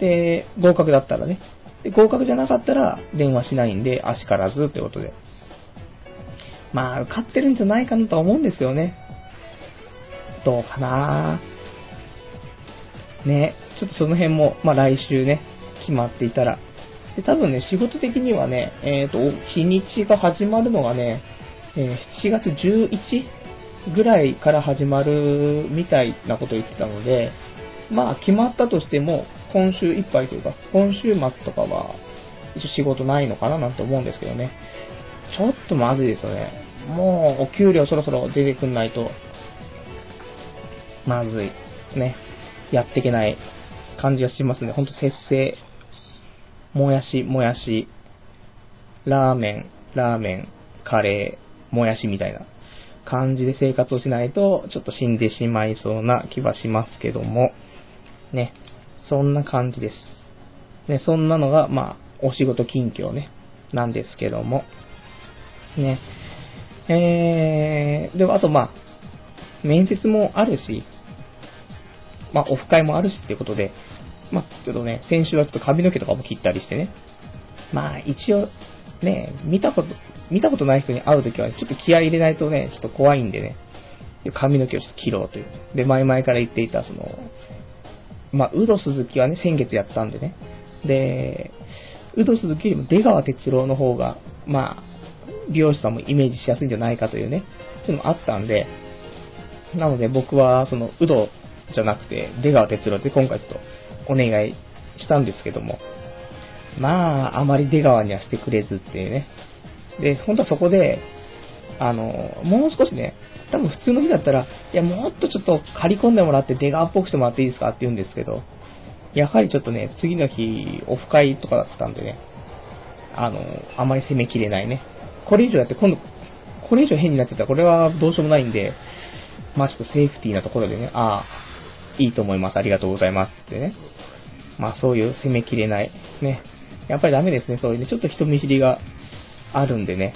で、合格だったらね。で、合格じゃなかったら電話しないんで、足からずということで。まあ、受かってるんじゃないかなとは思うんですよね。どうかなね、ちょっとその辺も、まあ来週ね、決まっていたら。で、多分ね、仕事的にはね、えっ、ー、と、日にちが始まるのがね、えー、7月11ぐらいから始まるみたいなことを言ってたので、まあ決まったとしても、今週いっぱいというか、今週末とかは、一応仕事ないのかななんて思うんですけどね。ちょっとまずいですよね。もう、お給料そろそろ出てくんないと、まずい。ね。やっていけない感じがしますね。ほんと節制。もやし、もやし、ラーメン、ラーメン、カレー、もやしみたいな感じで生活をしないと、ちょっと死んでしまいそうな気はしますけども、ね。そんな感じです。ね、そんなのが、まあ、お仕事近況ね、なんですけども、ね。えー、でもあとまあ、面接もあるし、まあ、オフ会もあるしっていうことで、まあ、ちょっとね、先週はちょっと髪の毛とかも切ったりしてね。まあ、一応、ね、見たこと、見たことない人に会うときは、ちょっと気合い入れないとね、ちょっと怖いんでね、で髪の毛をちょっと切ろうという。で、前々から言っていた、その、まあ、ウド鈴木はね、先月やったんでね。で、ウド鈴木よりも出川哲郎の方が、まあ、美容師さんもイメージしやすいんじゃないかというね、そういうのもあったんで、なので僕は、その、ウドじゃなくて、出川哲郎で今回ちょっとお願いしたんですけども、まあ、あまり出川にはしてくれずっていうね。で、本当はそこで、あの、もう少しね、多分普通の日だったら、いや、もっとちょっと刈り込んでもらって出川っぽくしてもらっていいですかって言うんですけど、やはりちょっとね、次の日、オフ会とかだったんでね、あの、あまり攻めきれないね。これ以上やって今度、これ以上変になってたらこれはどうしようもないんで、まあちょっとセーフティーなところでね、ああ、いいと思います、ありがとうございますってね。まあそういう攻めきれない、ね。やっぱりダメですね、そういうね、ちょっと人見知りがあるんでね、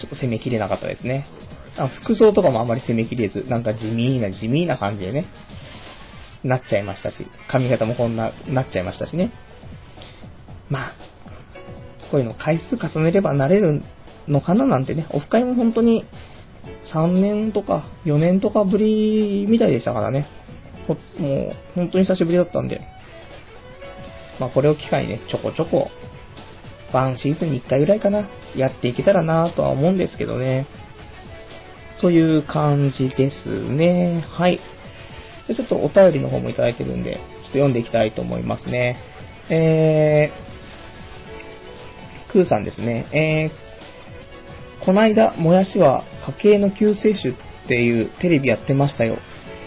ちょっと攻めきれなかったですね。あ服装とかもあまり攻めきれず、なんか地味な地味な感じでね、なっちゃいましたし、髪型もこんな、なっちゃいましたしね。まあ、こういうの回数重ねればなれるのかななんてね、オフ会も本当に3年とか4年とかぶりみたいでしたからね。もう本当に久しぶりだったんで、まあこれを機会にね、ちょこちょこ、ワンシーズンに1回ぐらいかな、やっていけたらなとは思うんですけどね。という感じですね。はい。でちょっとお便りの方もいただいてるんで、ちょっと読んでいきたいと思いますね。えー、クーさんですね。えー、こないだ、もやしは家計の救世主っていうテレビやってましたよ。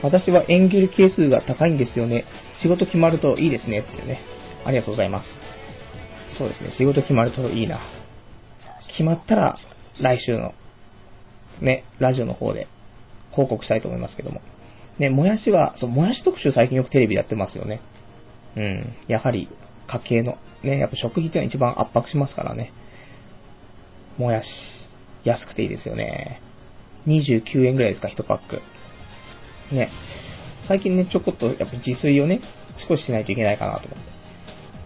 私は演技係数が高いんですよね。仕事決まるといいですね。っていうね。ありがとうございます。そうですね。仕事決まるといいな。決まったら、来週の、ね、ラジオの方で報告したいと思いますけども。ね、もやしは、そう、もやし特集最近よくテレビやってますよね。うん。やはり、家計の、ね、やっぱ食費ってのは一番圧迫しますからね。もやし、安くていいですよね。29円ぐらいですか、1パック。ね。最近ね、ちょこっと、やっぱ自炊をね、少ししないといけないかなと思って。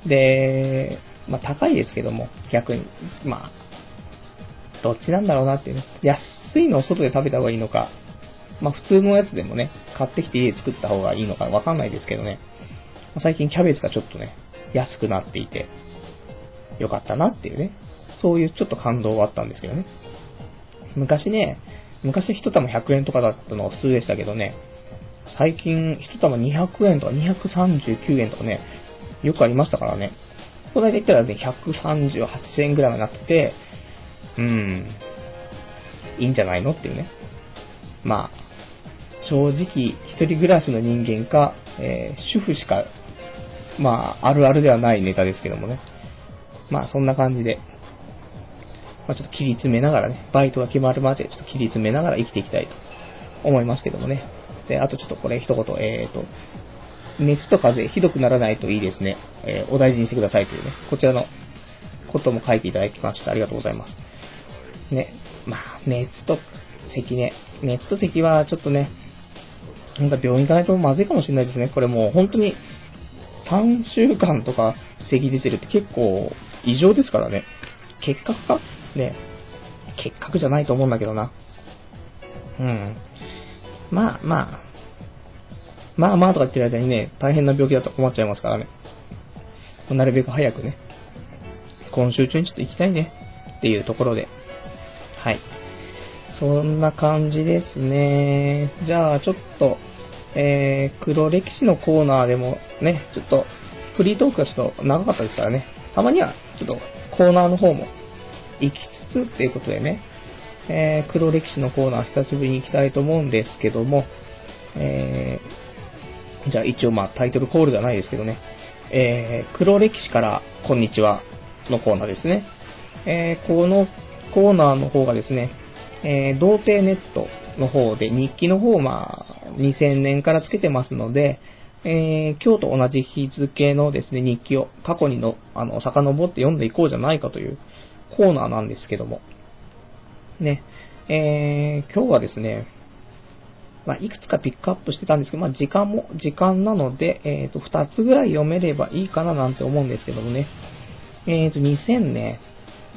で、まあ高いですけども、逆に、まあ、どっちなんだろうなっていうね。安いのを外で食べた方がいいのか、まあ普通のやつでもね、買ってきて家で作った方がいいのかわかんないですけどね。最近キャベツがちょっとね、安くなっていて、よかったなっていうね。そういうちょっと感動はあったんですけどね。昔ね、昔一玉100円とかだったのが普通でしたけどね、最近一玉200円とか239円とかね、よくありましたからね。この間言ったらね、138円ぐらいになってて、うん、いいんじゃないのっていうね。まあ、正直、一人暮らしの人間か、えー、主婦しか、まあ、あるあるではないネタですけどもね。まあ、そんな感じで、まあ、ちょっと切り詰めながらね、バイトが決まるまでちょっと切り詰めながら生きていきたいと思いますけどもね。で、あとちょっとこれ一言、えーと、熱と風邪ひどくならないといいですね。えー、お大事にしてくださいというね、こちらのことも書いていただきましてありがとうございます。ね、まあ、熱と咳ね。熱と咳はちょっとね、なんか病院行かないとまずいかもしれないですね。これもう本当に3週間とか咳出てるって結構異常ですからね。結核か？ね。結核じゃないと思うんだけどな。うん。まあまあ。まあまあとか言ってる間にね、大変な病気だと困っちゃいますからね。なるべく早くね、今週中にちょっと行きたいねっていうところで。はい。そんな感じですね。じゃあちょっと、えー、黒歴史のコーナーでもね、ちょっとフリートークがちょっと長かったですからね。たまにはちょっとコーナーの方も行きつつっていうことでね、えー、黒歴史のコーナー久しぶりに行きたいと思うんですけども、えー、じゃあ一応まあタイトルコールではないですけどね、えー、黒歴史からこんにちはのコーナーですね。えー、このコーナーの方がですね、えー、童貞ネットの方で日記の方まあ2000年からつけてますので、えー、今日と同じ日付のですね、日記を過去にの、あの、遡って読んでいこうじゃないかというコーナーなんですけども、ね、えー、今日はですね、まあ、いくつかピックアップしてたんですけど、まあ、時間も時間なので、えっ、ー、と、2つぐらい読めればいいかななんて思うんですけどもね。えっ、ー、と、2000ね、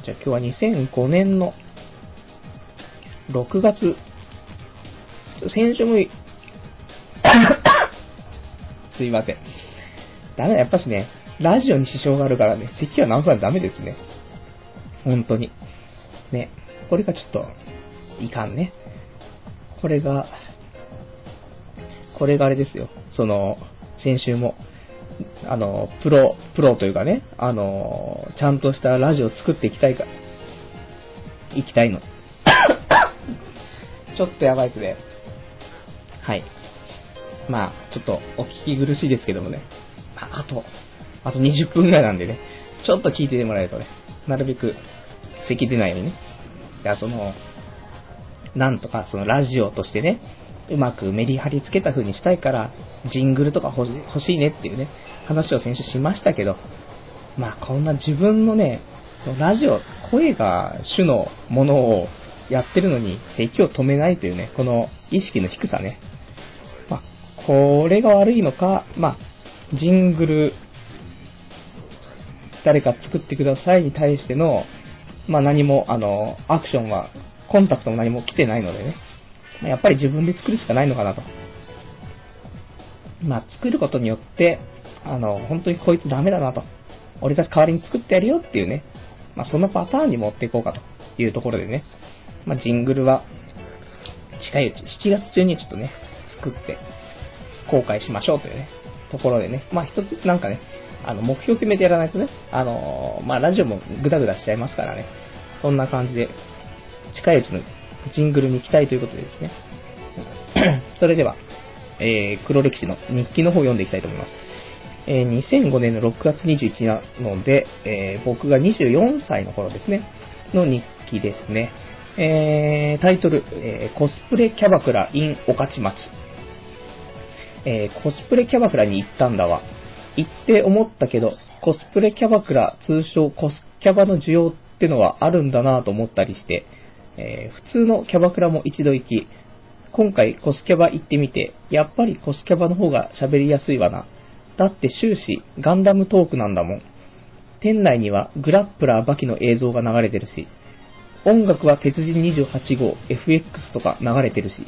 じゃあ今日は2005年の6月、先週も すいません。ダメだ、やっぱしね、ラジオに支障があるからね、咳は直さないとダメですね。本当に。ね、これがちょっと、いかんね。これが、これがあれですよ。その、先週も、あの、プロ、プロというかね、あの、ちゃんとしたラジオを作っていきたいか、いきたいの。ちょっとやばいですね。はい。まあ、ちょっとお聞き苦しいですけどもね。あと、あと20分ぐらいなんでね、ちょっと聞いてもらえるとね、なるべく咳出ないようにね。いや、その、なんとかそのラジオとしてね、うまくメリハリつけた風にしたいから、ジングルとか欲しいねっていうね、話を先週しましたけど、まあこんな自分のね、そのラジオ、声が主のものをやってるのに、咳を止めないというね、この意識の低さね。まあ、これが悪いのか、まあ、ジングル、誰か作ってくださいに対しての、まあ何も、あの、アクションは、コンタクトも何も来てないのでね。やっぱり自分で作るしかないのかなと。まあ、作ることによって、あの、本当にこいつダメだなと。俺が代わりに作ってやるよっていうね。まあ、そのパターンに持っていこうかというところでね。まあ、ジングルは、近いうち、7月中にちょっとね、作って公開しましょうというね、ところでね。まあ、一つなんかね、あの、目標決めてやらないとね、あの、まあ、ラジオもグダグダしちゃいますからね。そんな感じで、近いうちのジングルに行きたいということでですね。それでは、えー、黒歴史の日記の方を読んでいきたいと思います。えー、2005年の6月21日なので、えー、僕が24歳の頃ですね、の日記ですね。えー、タイトル、えー、コスプレキャバクラ in 御徒町。えー、コスプレキャバクラに行ったんだわ。行って思ったけど、コスプレキャバクラ、通称コスキャバの需要ってのはあるんだなと思ったりして、えー、普通のキャバクラも一度行き、今回コスキャバ行ってみて、やっぱりコスキャバの方が喋りやすいわな。だって終始ガンダムトークなんだもん。店内にはグラップラーバキの映像が流れてるし、音楽は鉄人28号 FX とか流れてるし、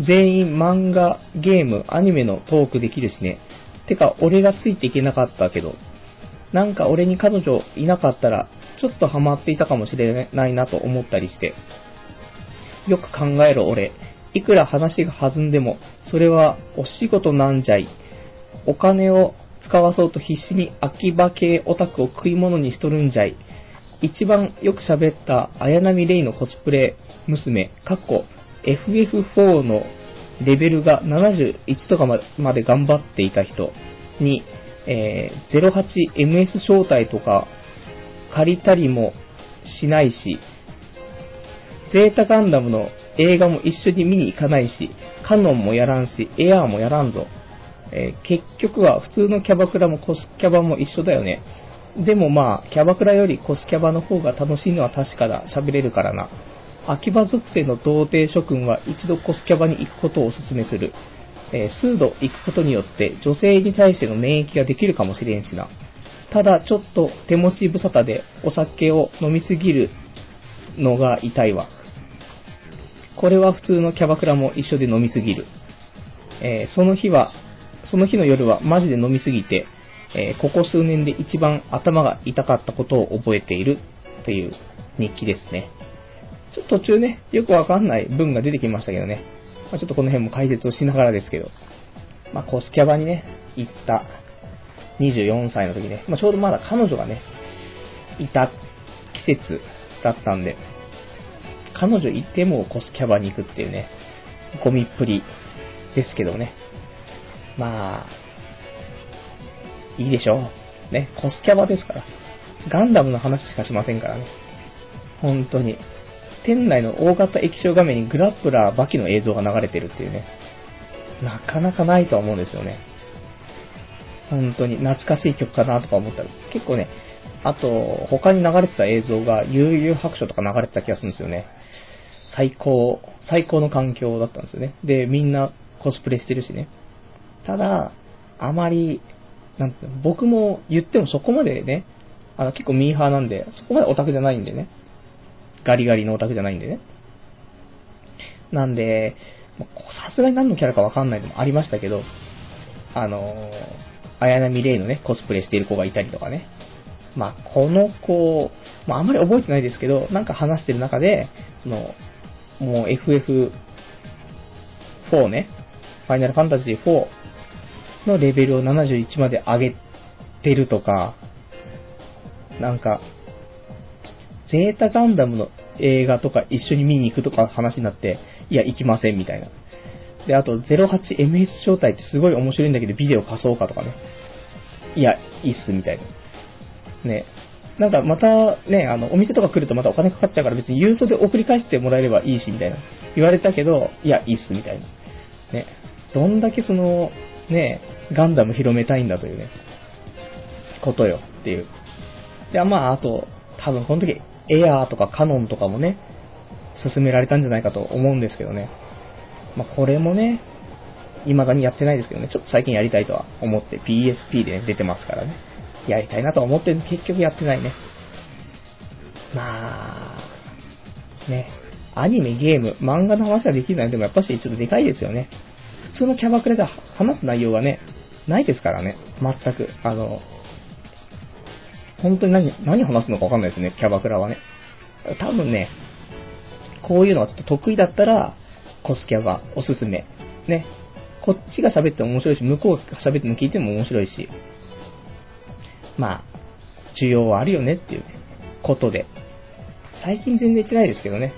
全員漫画、ゲーム、アニメのトークできるしね。てか、俺がついていけなかったけど、なんか俺に彼女いなかったら、ちょっとハマっていたかもしれないなと思ったりして。よく考えろ俺。いくら話が弾んでも、それはお仕事なんじゃい。お金を使わそうと必死に秋葉系オタクを食い物にしとるんじゃい。一番よく喋った綾波レイのコスプレ娘、かっこ FF4 のレベルが71とかまで頑張っていた人に、えー、08MS 招待とか借りたりもしないし、ゼータガンダムの映画も一緒に見に行かないし、カノンもやらんし、エアーもやらんぞ。えー、結局は普通のキャバクラもコスキャバも一緒だよね。でもまあ、キャバクラよりコスキャバの方が楽しいのは確かだ。喋れるからな。秋葉属性の童貞諸君は一度コスキャバに行くことをお勧めする。えー、数度行くことによって女性に対しての免疫ができるかもしれんしな。ただ、ちょっと手持ち無沙汰でお酒を飲みすぎるのが痛いわ。これは普通のキャバクラも一緒で飲みすぎる。えー、その日は、その日の夜はマジで飲みすぎて、えー、ここ数年で一番頭が痛かったことを覚えているという日記ですね。ちょっと途中ね、よくわかんない文が出てきましたけどね。まあ、ちょっとこの辺も解説をしながらですけど。まあ、コスキャバにね、行った24歳の時ね、まあ、ちょうどまだ彼女がね、いた季節だったんで、彼女いてもコスキャバに行くっていうね、ゴミっぷりですけどね。まあ、いいでしょう。ね、コスキャバですから。ガンダムの話しかしませんからね。本当に。店内の大型液晶画面にグラップラーバキの映像が流れてるっていうね。なかなかないとは思うんですよね。本当に懐かしい曲かなとか思ったら、結構ね、あと、他に流れてた映像が悠々白書とか流れてた気がするんですよね。最高、最高の環境だったんですよね。で、みんなコスプレしてるしね。ただ、あまり、なんて僕も言ってもそこまでね、あの結構ミーハーなんで、そこまでオタクじゃないんでね。ガリガリのオタクじゃないんでね。なんで、さすがに何のキャラかわかんないのもありましたけど、あの綾波レイのね、コスプレしている子がいたりとかね。まあ、この子、まあ、あんまり覚えてないですけど、なんか話してる中で、その、もう FF4 ね、ファイナルファンタジー4のレベルを71まで上げてるとか、なんか、ゼータガンダムの映画とか一緒に見に行くとか話になって、いや、行きませんみたいな。で、あと 08MS 招待ってすごい面白いんだけど、ビデオ貸そうかとかね。いや、いいっす、みたいな。ね。なんかまたね、あの、お店とか来るとまたお金かかっちゃうから別に郵送で送り返してもらえればいいし、みたいな。言われたけど、いや、いいっす、みたいな。ね。どんだけその、ね、ガンダム広めたいんだというね、ことよっていう。で、まあ、あと、多分この時、エアーとかカノンとかもね、進められたんじゃないかと思うんですけどね。まあ、これもね、未だにやってないですけどね、ちょっと最近やりたいとは思って PSP で、ね、出てますからね。やりたいなとは思ってる結局やってないね。まあ、ね、アニメ、ゲーム、漫画の話ができるのはでもやっぱしちょっとでかいですよね。普通のキャバクラじゃ話す内容がね、ないですからね。全く。あの、本当に何、何話すのかわかんないですね、キャバクラはね。多分ね、こういうのがちょっと得意だったら、コスキャバおすすめ。ね。こっちが喋っても面白いし、向こうが喋ってるの聞いても面白いし。まあ、需要はあるよねっていう、ね、ことで。最近全然行ってないですけどね。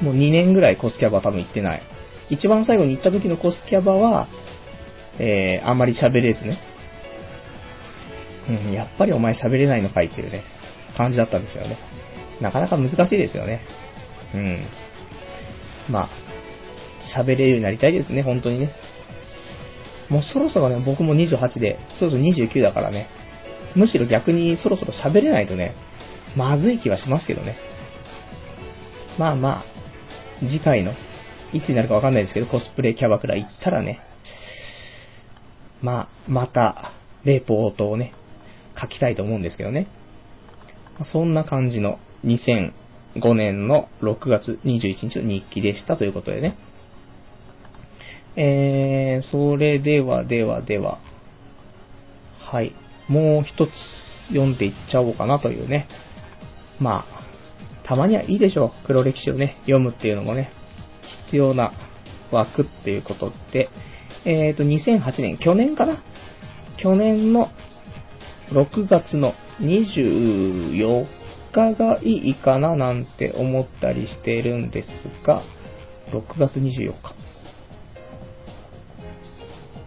もう2年ぐらいコスキャバ多分行ってない。一番最後に行った時のコスキャバは、えー、あんまり喋れずね。うん、やっぱりお前喋れないのかいっていうね、感じだったんですよね。なかなか難しいですよね。うん。まあ、喋れるようになりたいですね、本当にね。もうそろそろね、僕も28で、そろそろ29だからね。むしろ逆にそろそろ喋れないとね、まずい気はしますけどね。まあまあ、次回の、いつになるかわかんないですけど、コスプレキャバクラ行ったらね、まあ、また、レポートをね、書きたいと思うんですけどね。そんな感じの2000 5年の6月21日の日記でしたということでね。えー、それではではでは、はい。もう一つ読んでいっちゃおうかなというね。まあ、たまにはいいでしょう。黒歴史をね、読むっていうのもね、必要な枠っていうことで、えっ、ー、と、2008年、去年かな？去年の6月の24日がいいかななんて思ったりしてるんですが、6月24日。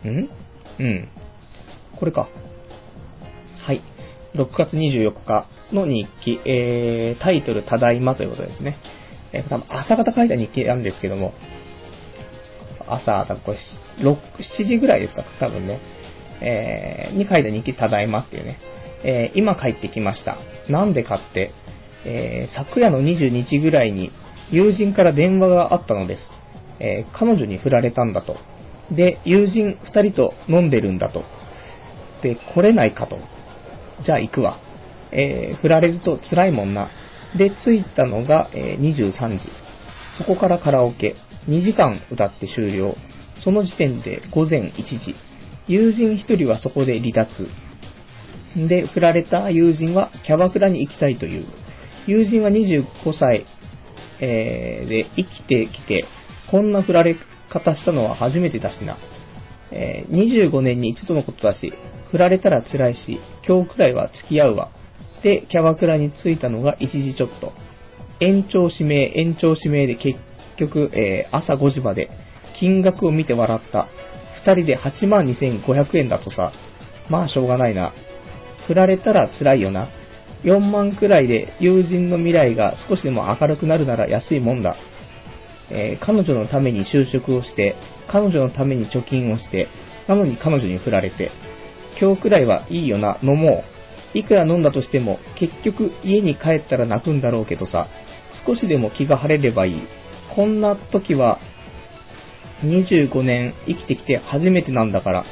ん？うん。これか。はい。6月24日の日記、えー、タイトル、ただいまということですね。えー、多分朝方書いた日記なんですけども、朝、多分これ、6、7時ぐらいですか、多分ね。えー、に書いた日記、ただいまっていうね。えー、今帰ってきました。なんでかって、えー、昨夜の22時ぐらいに友人から電話があったのです。えー彼女に振られたんだと。で、友人二人と飲んでるんだと。で、来れないかと。じゃあ行くわ。えー振られると辛いもんな。で、着いたのが、え23時。そこからカラオケ。2時間歌って終了。その時点で午前1時。友人一人はそこで離脱。で、振られた友人はキャバクラに行きたいという。友人は25歳、えーで生きてきて、こんな振られ方したのは初めてだしな。えー25年に一度のことだし、振られたら辛いし、今日くらいは付き合うわ。で、キャバクラに着いたのが1時ちょっと。延長指名、延長指名で結局、えー朝5時まで、金額を見て笑った。2人で82,500円だとさ、まあしょうがないな。振られたら辛いよな。4万くらいで友人の未来が少しでも明るくなるなら安いもんだ。えー彼女のために就職をして、彼女のために貯金をして、なのに彼女に振られて、今日くらいはいいよな、飲もう。いくら飲んだとしても、結局家に帰ったら泣くんだろうけどさ、少しでも気が晴れればいい。こんな時は、25年生きてきて初めてなんだから、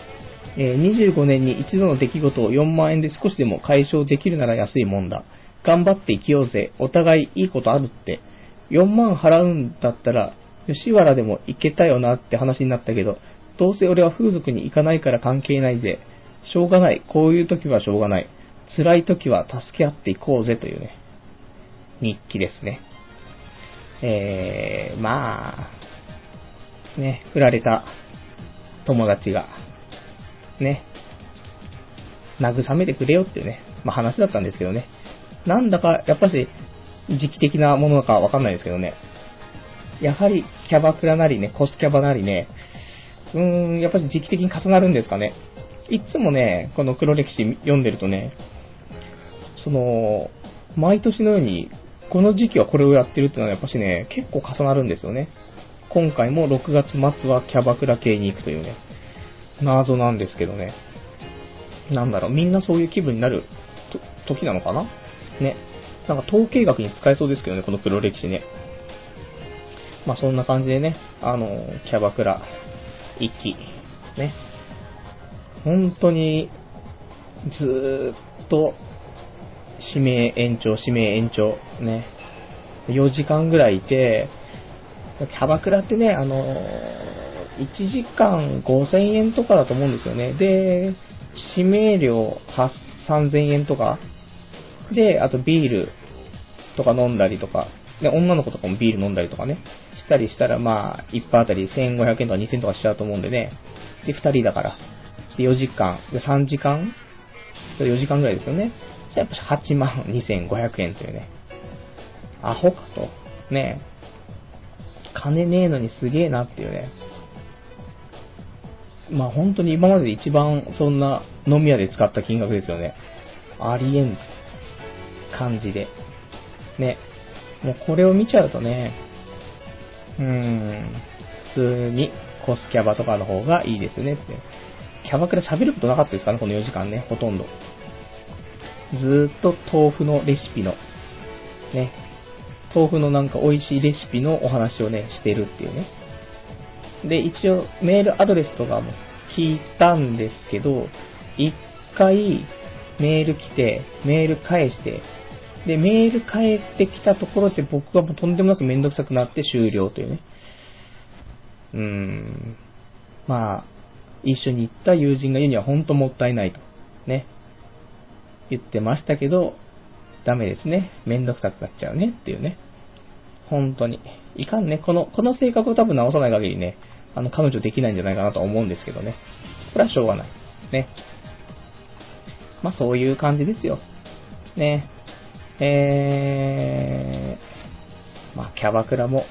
え25年に一度の出来事を4万円で少しでも解消できるなら安いもんだ。頑張って生きようぜ。お互いいいことあるって。4万払うんだったら、吉原でも行けたよなって話になったけど、どうせ俺は風俗に行かないから関係ないぜ。しょうがない。こういう時はしょうがない。辛い時は助け合っていこうぜというね、日記ですね。えー、まあ、ね、振られた友達が、ね、慰めてくれよっていうね、まあ話だったんですけどね。なんだか、やっぱし、時期的なものかわかんないですけどね。やはり、キャバクラなりね、コスキャバなりね、うーん、やっぱし時期的に重なるんですかね。いつもね、この黒歴史読んでるとね、その、毎年のように、この時期はこれをやってるっていうのはやっぱしね、結構重なるんですよね。今回も6月末はキャバクラ系に行くというね、謎なんですけどね。なんだろう、みんなそういう気分になる時なのかな？ね。なんか統計学に使えそうですけどね、この黒歴史ね。まあそんな感じでね、あの、キャバクラ、一期、ね。本当に、ずーっと、指名延長、指名延長、ね。4時間ぐらいいて、キャバクラってね、あの、1時間5000円とかだと思うんですよね。で、指名料3000円とか、で、あとビールとか飲んだりとか、で、女の子とかもビール飲んだりとかね、したりしたら、まあ、1杯あたり1500円とか2000円とかしちゃうと思うんでね。で、2人だから。で、4時間。で、3時間それ4時間ぐらいですよね。じゃやっぱ8万2500円というね。アホかと。ね金ねえのにすげえなっていうね。まあ本当に今までで一番そんな飲み屋で使った金額ですよね。ありえん感じで。ね。もうこれを見ちゃうとね、うーん、普通にコスキャバとかの方がいいですよねって。キャバクラ喋ることなかったですかね、この4時間ね、ほとんど。ずーっと豆腐のレシピの、ね、豆腐のなんか美味しいレシピのお話をね、してるっていうね。で、一応メールアドレスとかも聞いたんですけど、一回メール来て、メール返して、で、メール返ってきたところで僕はもうとんでもなくめんどくさくなって終了というね。うーん。まあ、一緒に行った友人が言うには本当もったいないと。ね。言ってましたけど、ダメですね。めんどくさくなっちゃうねっていうね。本当に。いかんね。この、この性格を多分直さない限りね、あの、彼女できないんじゃないかなと思うんですけどね。これはしょうがない。ね。まあそういう感じですよ。ね。えー、まあキャバクラも、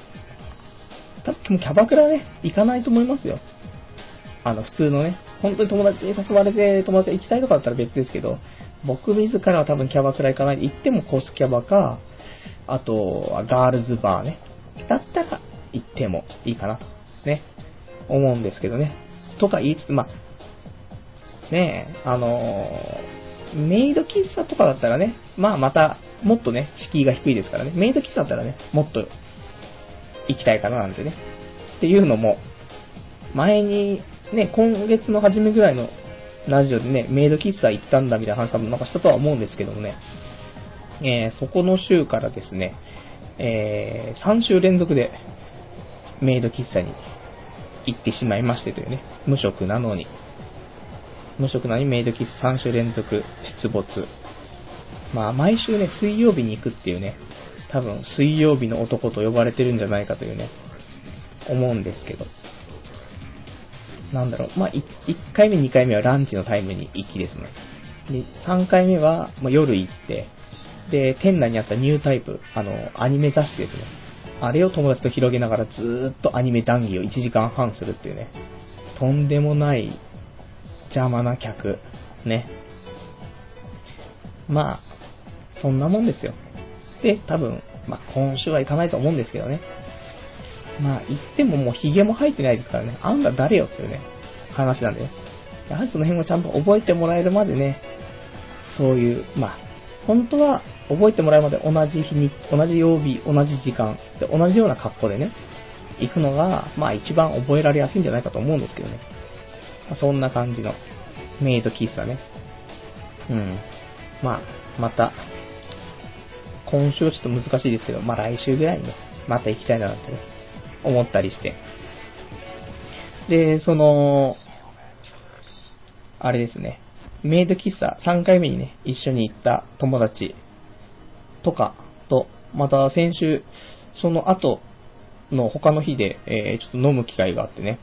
多分キャバクラね、行かないと思いますよ。あの、普通のね、本当に友達に誘われて友達が行きたいとかだったら別ですけど、僕自らは多分キャバクラ行かないで、行ってもコスキャバか、あとはガールズバーね。だったら行ってもいいかなと、ね、思うんですけどね。とか言いつつ、まあ、ねえ、あのーメイド喫茶とかだったらね、まあまた、もっとね、敷居が低いですからね。メイド喫茶だったらね、もっと行きたいかななんてね。っていうのも、前に、ね、今月の初めぐらいのラジオでね、メイド喫茶行ったんだみたいな話多分なんかしたとは思うんですけどもね、えー、そこの週からですね、えー、3週連続でメイド喫茶に行ってしまいましてというね、無職なのに、無職なのにメイド喫茶3週連続出没。まあ、毎週ね、水曜日に行くっていうね、多分水曜日の男と呼ばれてるんじゃないかというね、思うんですけど。なんだろう、まあ、1回目、2回目はランチのタイムに行きですね。で、3回目は、ま、夜行って、で、店内にあったニュータイプ、あの、アニメ雑誌ですね。あれを友達と広げながらずーっとアニメ談義を1時間半するっていうね。とんでもない邪魔な客。ね。まあ、そんなもんですよ。で、多分、まあ今週は行かないと思うんですけどね。まあ行ってももう髭も生えてないですからね。あんた誰よっていうね、話なんで。やはりその辺をちゃんと覚えてもらえるまでね、そういう、まあ、本当は覚えてもらうまで同じ日に、同じ曜日、同じ時間、で同じような格好でね、行くのが、まあ一番覚えられやすいんじゃないかと思うんですけどね。まあ、そんな感じのメイド喫茶ね。うん。まあ、また、今週はちょっと難しいですけど、まあ来週ぐらいにね、また行きたいなってね、思ったりして。で、その、あれですね。メイド喫茶3回目にね、一緒に行った友達とかと、また先週、その後の他の日で、えー、ちょっと飲む機会があってね、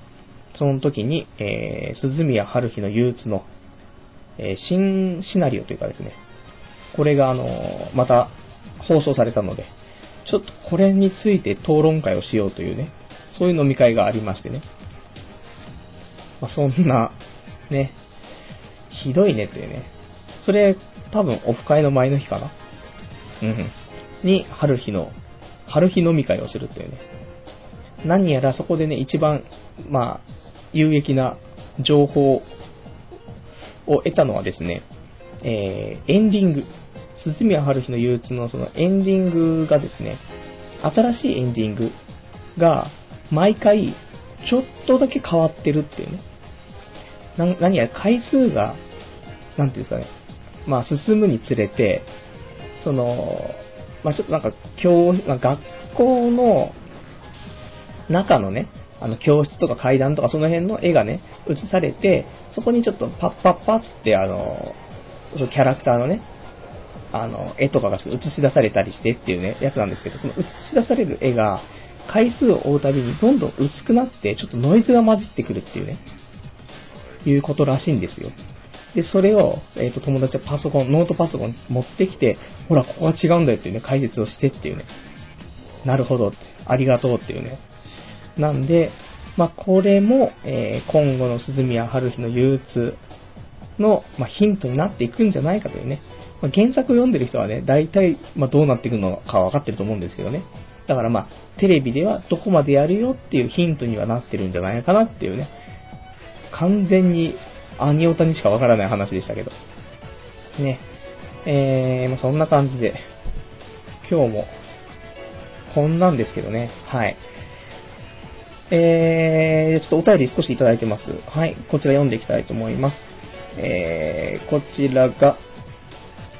その時に、えー、鈴宮春日の憂鬱の、えー、新シナリオというかですね、これがあのー、また放送されたので、ちょっとこれについて討論会をしようというね、そういう飲み会がありましてね。まあ、そんな、ね、ひどいねっていうね。それ、多分、オフ会の前の日かな。うん。に、春日の、春日飲み会をするっていうね。何やらそこでね、一番、まあ、有益な情報を得たのはですね、えー、エンディング。鈴宮春日の憂鬱のそのエンディングがですね、新しいエンディングが毎回ちょっとだけ変わってるっていうね。な何や回数が、なんていうんですかね、まあ進むにつれて、その、まあちょっとなんか教、まあ、学校の中のね、あの教室とか階段とかその辺の絵がね、映されて、そこにちょっとパッパッパッってあの、そのキャラクターのね、あの、絵とかが映し出されたりしてっていうね、やつなんですけど、その映し出される絵が、回数を追うたびにどんどん薄くなって、ちょっとノイズが混じってくるっていうね、いうことらしいんですよ。で、それを、えっ、ー、と、友達はパソコン、ノートパソコン持ってきて、ほら、ここは違うんだよっていうね、解説をしてっていうね。なるほど、ありがとうっていうね。なんで、まあ、これも、えー、今後の鈴宮春日の憂鬱の、まあ、ヒントになっていくんじゃないかというね。まあ、原作を読んでる人はね、大体、まあ、どうなっていくのか分かってると思うんですけどね。だからまあ、テレビではどこまでやるよっていうヒントにはなってるんじゃないかなっていうね。完全にアニオタにしかわからない話でしたけど。ね。えー、まあ、そんな感じで、今日も、こんなんですけどね。はい。えー、ちょっとお便り少しいただいてます。はい。こちら読んでいきたいと思います。えー、こちらが、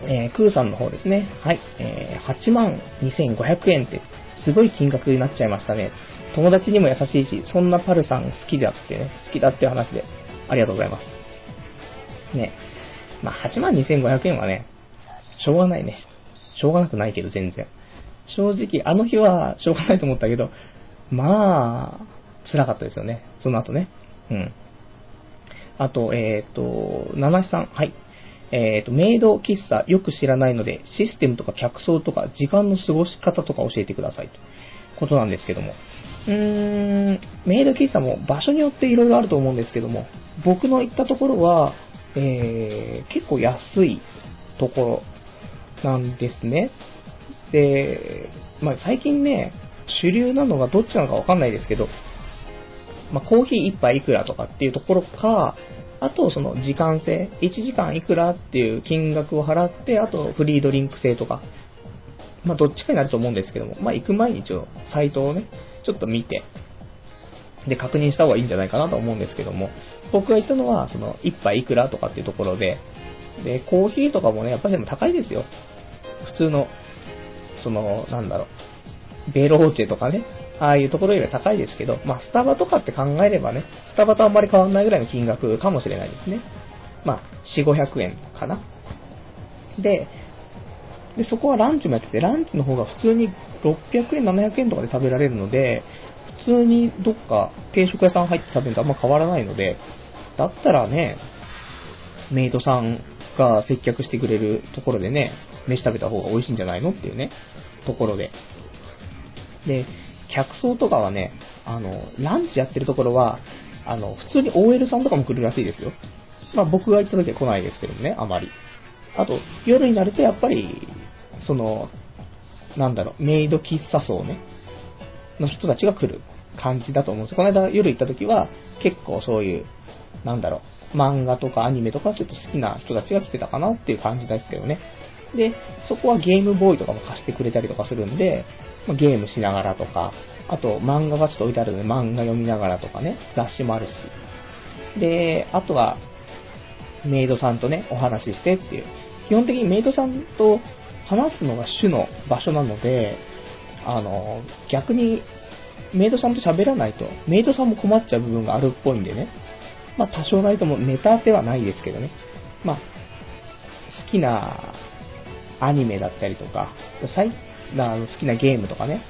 えー、クーさんの方ですね。はい。えー、8万2500円ってすごい金額になっちゃいましたね。友達にも優しいし、そんなパルさん好きだってね、好きだって話で、ありがとうございます。ね。まあ、82,500円はね、しょうがないね。しょうがなくないけど、全然。正直、あの日はしょうがないと思ったけど、まあ、辛かったですよね。その後ね。うん。あと、えっ、ー、と、七七さん、はい。えっ、ー、と、メイド喫茶よく知らないので、システムとか客層とか時間の過ごし方とか教えてくださいと。ことなんですけども。うーん、メイド喫茶も場所によって色々あると思うんですけども、僕の行ったところは、えー、結構安いところなんですね。で、まあ、最近ね、主流なのがどっちなのかわかんないですけど、まあ、コーヒー1杯いくらとかっていうところか、あとその時間制、1時間いくらっていう金額を払って、あとフリードリンク制とか、まあ、どっちかになると思うんですけども、まあ、行く前に一応サイトをね、ちょっと見て、で、確認した方がいいんじゃないかなと思うんですけども、僕が言ったのは、その、一杯いくらとかっていうところで、で、コーヒーとかもね、やっぱりでも高いですよ。普通の、その、なんだろう、ベローチェとかね、ああいうところよりは高いですけど、まあ、スタバとかって考えればね、スタバとあんまり変わんないぐらいの金額かもしれないですね。まあ、4、500円かな。で、で、そこはランチもやってて、ランチの方が普通に600円、700円とかで食べられるので、普通にどっか定食屋さん入って食べるとあんま変わらないので、だったらね、メイドさんが接客してくれるところでね、飯食べた方が美味しいんじゃないのっていうね、ところで。で、客層とかはね、あの、ランチやってるところは、あの、普通に OL さんとかも来るらしいですよ。まあ僕が行った時は来ないですけどね、あまり。あと、夜になるとやっぱり、その、なんだろう、メイド喫茶層ね、の人たちが来る感じだと思うんですよ。この間夜行った時は、結構そういう、なんだろう、漫画とかアニメとかちょっと好きな人たちが来てたかなっていう感じですけどね。で、そこはゲームボーイとかも貸してくれたりとかするんで、ゲームしながらとか、あと漫画がちょっと置いてあるので漫画読みながらとかね、雑誌もあるし。で、あとは、メイドさんとね、お話ししてっていう。基本的にメイドさんと話すのが主の場所なので、あの、逆にメイドさんと喋らないと、メイドさんも困っちゃう部分があるっぽいんでね。まあ多少ないともネタではないですけどね。まあ、好きなアニメだったりとか、最な好きなゲームとかね、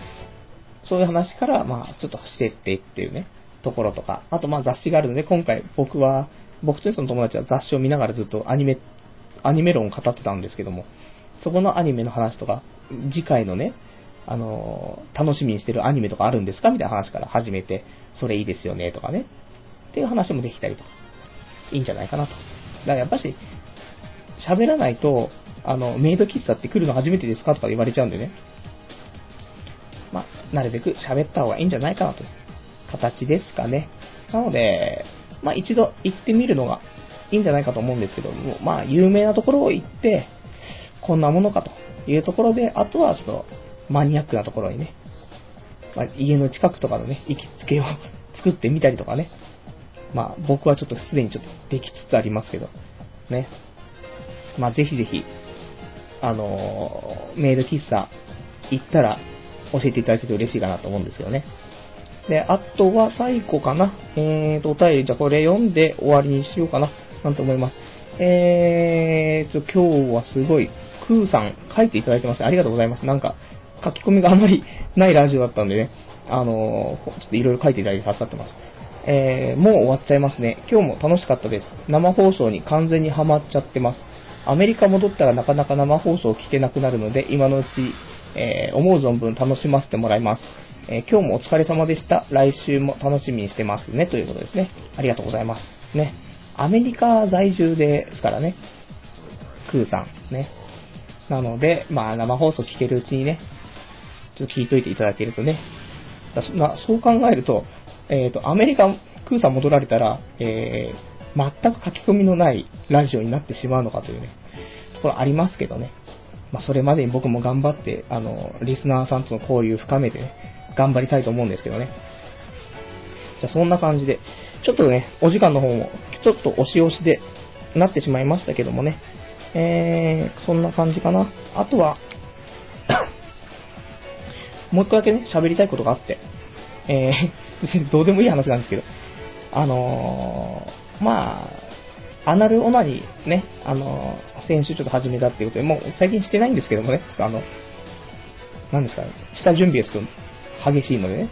そういう話から、まあ、ちょっとしてってっていうね、ところとか、あとまあ雑誌があるので、今回僕は、僕とその友達は雑誌を見ながらずっとアニメ、アニメ論を語ってたんですけども、そこのアニメの話とか、次回のね、あの、楽しみにしてるアニメとかあるんですかみたいな話から始めて、それいいですよね、とかね。っていう話もできたりとか、いいんじゃないかなと。だからやっぱし、喋らないと、あの、メイド喫茶って来るの初めてですかとか言われちゃうんでね。まあ、なるべく喋った方がいいんじゃないかなという形ですかね。なので、まあ一度行ってみるのがいいんじゃないかと思うんですけども、まあ有名なところを行って、こんなものかというところで、あとはちょっとマニアックなところにね、まあ、家の近くとかのね、行きつけを 作ってみたりとかね。まあ僕はちょっとすでにちょっとできつつありますけど、ね。まあぜひぜひ、あのー、メイド喫茶行ったら教えていただけると嬉しいかなと思うんですけどね。で、あとは最後かな。えーと、お便り、じゃこれ読んで終わりにしようかな、なんて思います。えーと、今日はすごい、クーさん書いていただいてます。ありがとうございます。なんか、書き込みがあまり ないラジオだったんでね、あのー、ちょっといろいろ書いていただいて助かってます。えー、もう終わっちゃいますね。今日も楽しかったです。生放送に完全にハマっちゃってます。アメリカ戻ったらなかなか生放送聞けなくなるので、今のうちえー、思う存分楽しませてもらいます。えー、今日もお疲れ様でした。来週も楽しみにしてますね。ということですね。ありがとうございます。ね。アメリカ在住ですからね。クーさん。ね。なので、まあ生放送聞けるうちにね、ちょっと聞いといていただけるとね。だまそう考えると、えっ、ー、と、アメリカ、クーさん戻られたら、えー、全く書き込みのないラジオになってしまうのかというね、ところありますけどね。まあ、それまでに僕も頑張って、あの、リスナーさんとの交流を深めてね、頑張りたいと思うんですけどね。じゃそんな感じで、ちょっとね、お時間の方も、ちょっと押し押しでなってしまいましたけどもね。えー、そんな感じかな。あとは もう一個だけね、喋りたいことがあって、えー、どうでもいい話なんですけど、あのー、まあ、アナルオナニーね、あのー、先週ちょっと始めたっていうことで、もう最近してないんですけどもね、ちょっとあの、なんですかね、下準備がすごく激しいのでね。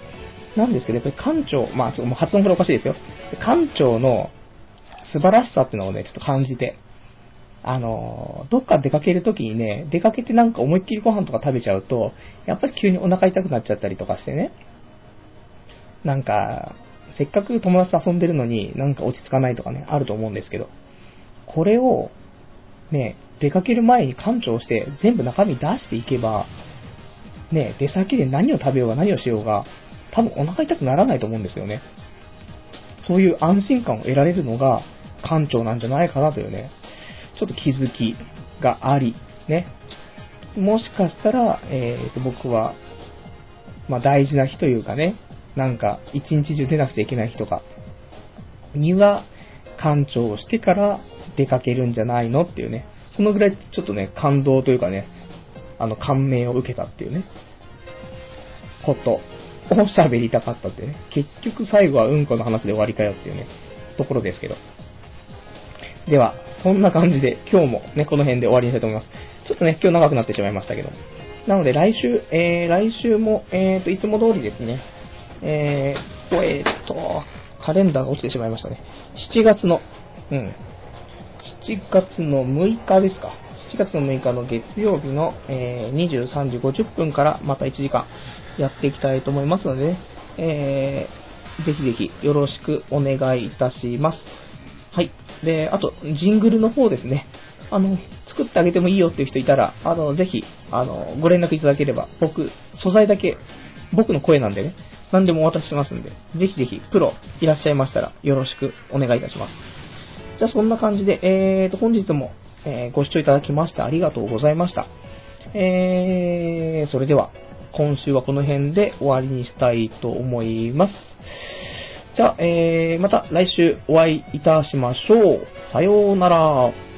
なんですけど、やっぱり館長、まあちょっともう発音からおかしいですよ。館長の素晴らしさっていうのをね、ちょっと感じて、あの、どっか出かけるときにね、出かけてなんか思いっきりご飯とか食べちゃうと、やっぱり急にお腹痛くなっちゃったりとかしてね、なんか、せっかく友達と遊んでるのになんか落ち着かないとかね、あると思うんですけど、これを、ね、出かける前に館長して全部中身出していけば、ね、出先で何を食べようが何をしようが、多分お腹痛くならないと思うんですよね。そういう安心感を得られるのが館長なんじゃないかなというね、ちょっと気づきがあり、ね。もしかしたら、えー、と僕は、まあ、大事な日というかね、なんか、一日中出なくちゃいけない日とかには、館長をしてから出かけるんじゃないのっていうね、そのぐらいちょっとね、感動というかね、あの、感銘を受けたっていうね、ことを喋りたかったっていうね、結局最後はうんこの話で終わりかよっていうね、ところですけど。では、そんな感じで今日もね、この辺で終わりにしたいと思います。ちょっとね、今日長くなってしまいましたけど。なので来週、えー、来週も、えーと、いつも通りですね、えーと、えーと、カレンダーが落ちてしまいましたね。7月の、うん、7月の6日ですか。7月の6日の月曜日の、えー、23時50分からまた1時間やっていきたいと思いますのでね、えー、ぜひぜひよろしくお願いいたします。はい。で、あと、ジングルの方ですね。あの、作ってあげてもいいよっていう人いたら、あの、ぜひ、あの、ご連絡いただければ、僕、素材だけ、僕の声なんでね、何でもお渡ししますんで、ぜひぜひ、プロいらっしゃいましたら、よろしくお願いいたします。じゃあ、そんな感じで、えーと、本日も、えー、ご視聴いただきましてありがとうございました。えー、それでは、今週はこの辺で終わりにしたいと思います。じゃあ、えー、また来週お会いいたしましょう。さようなら。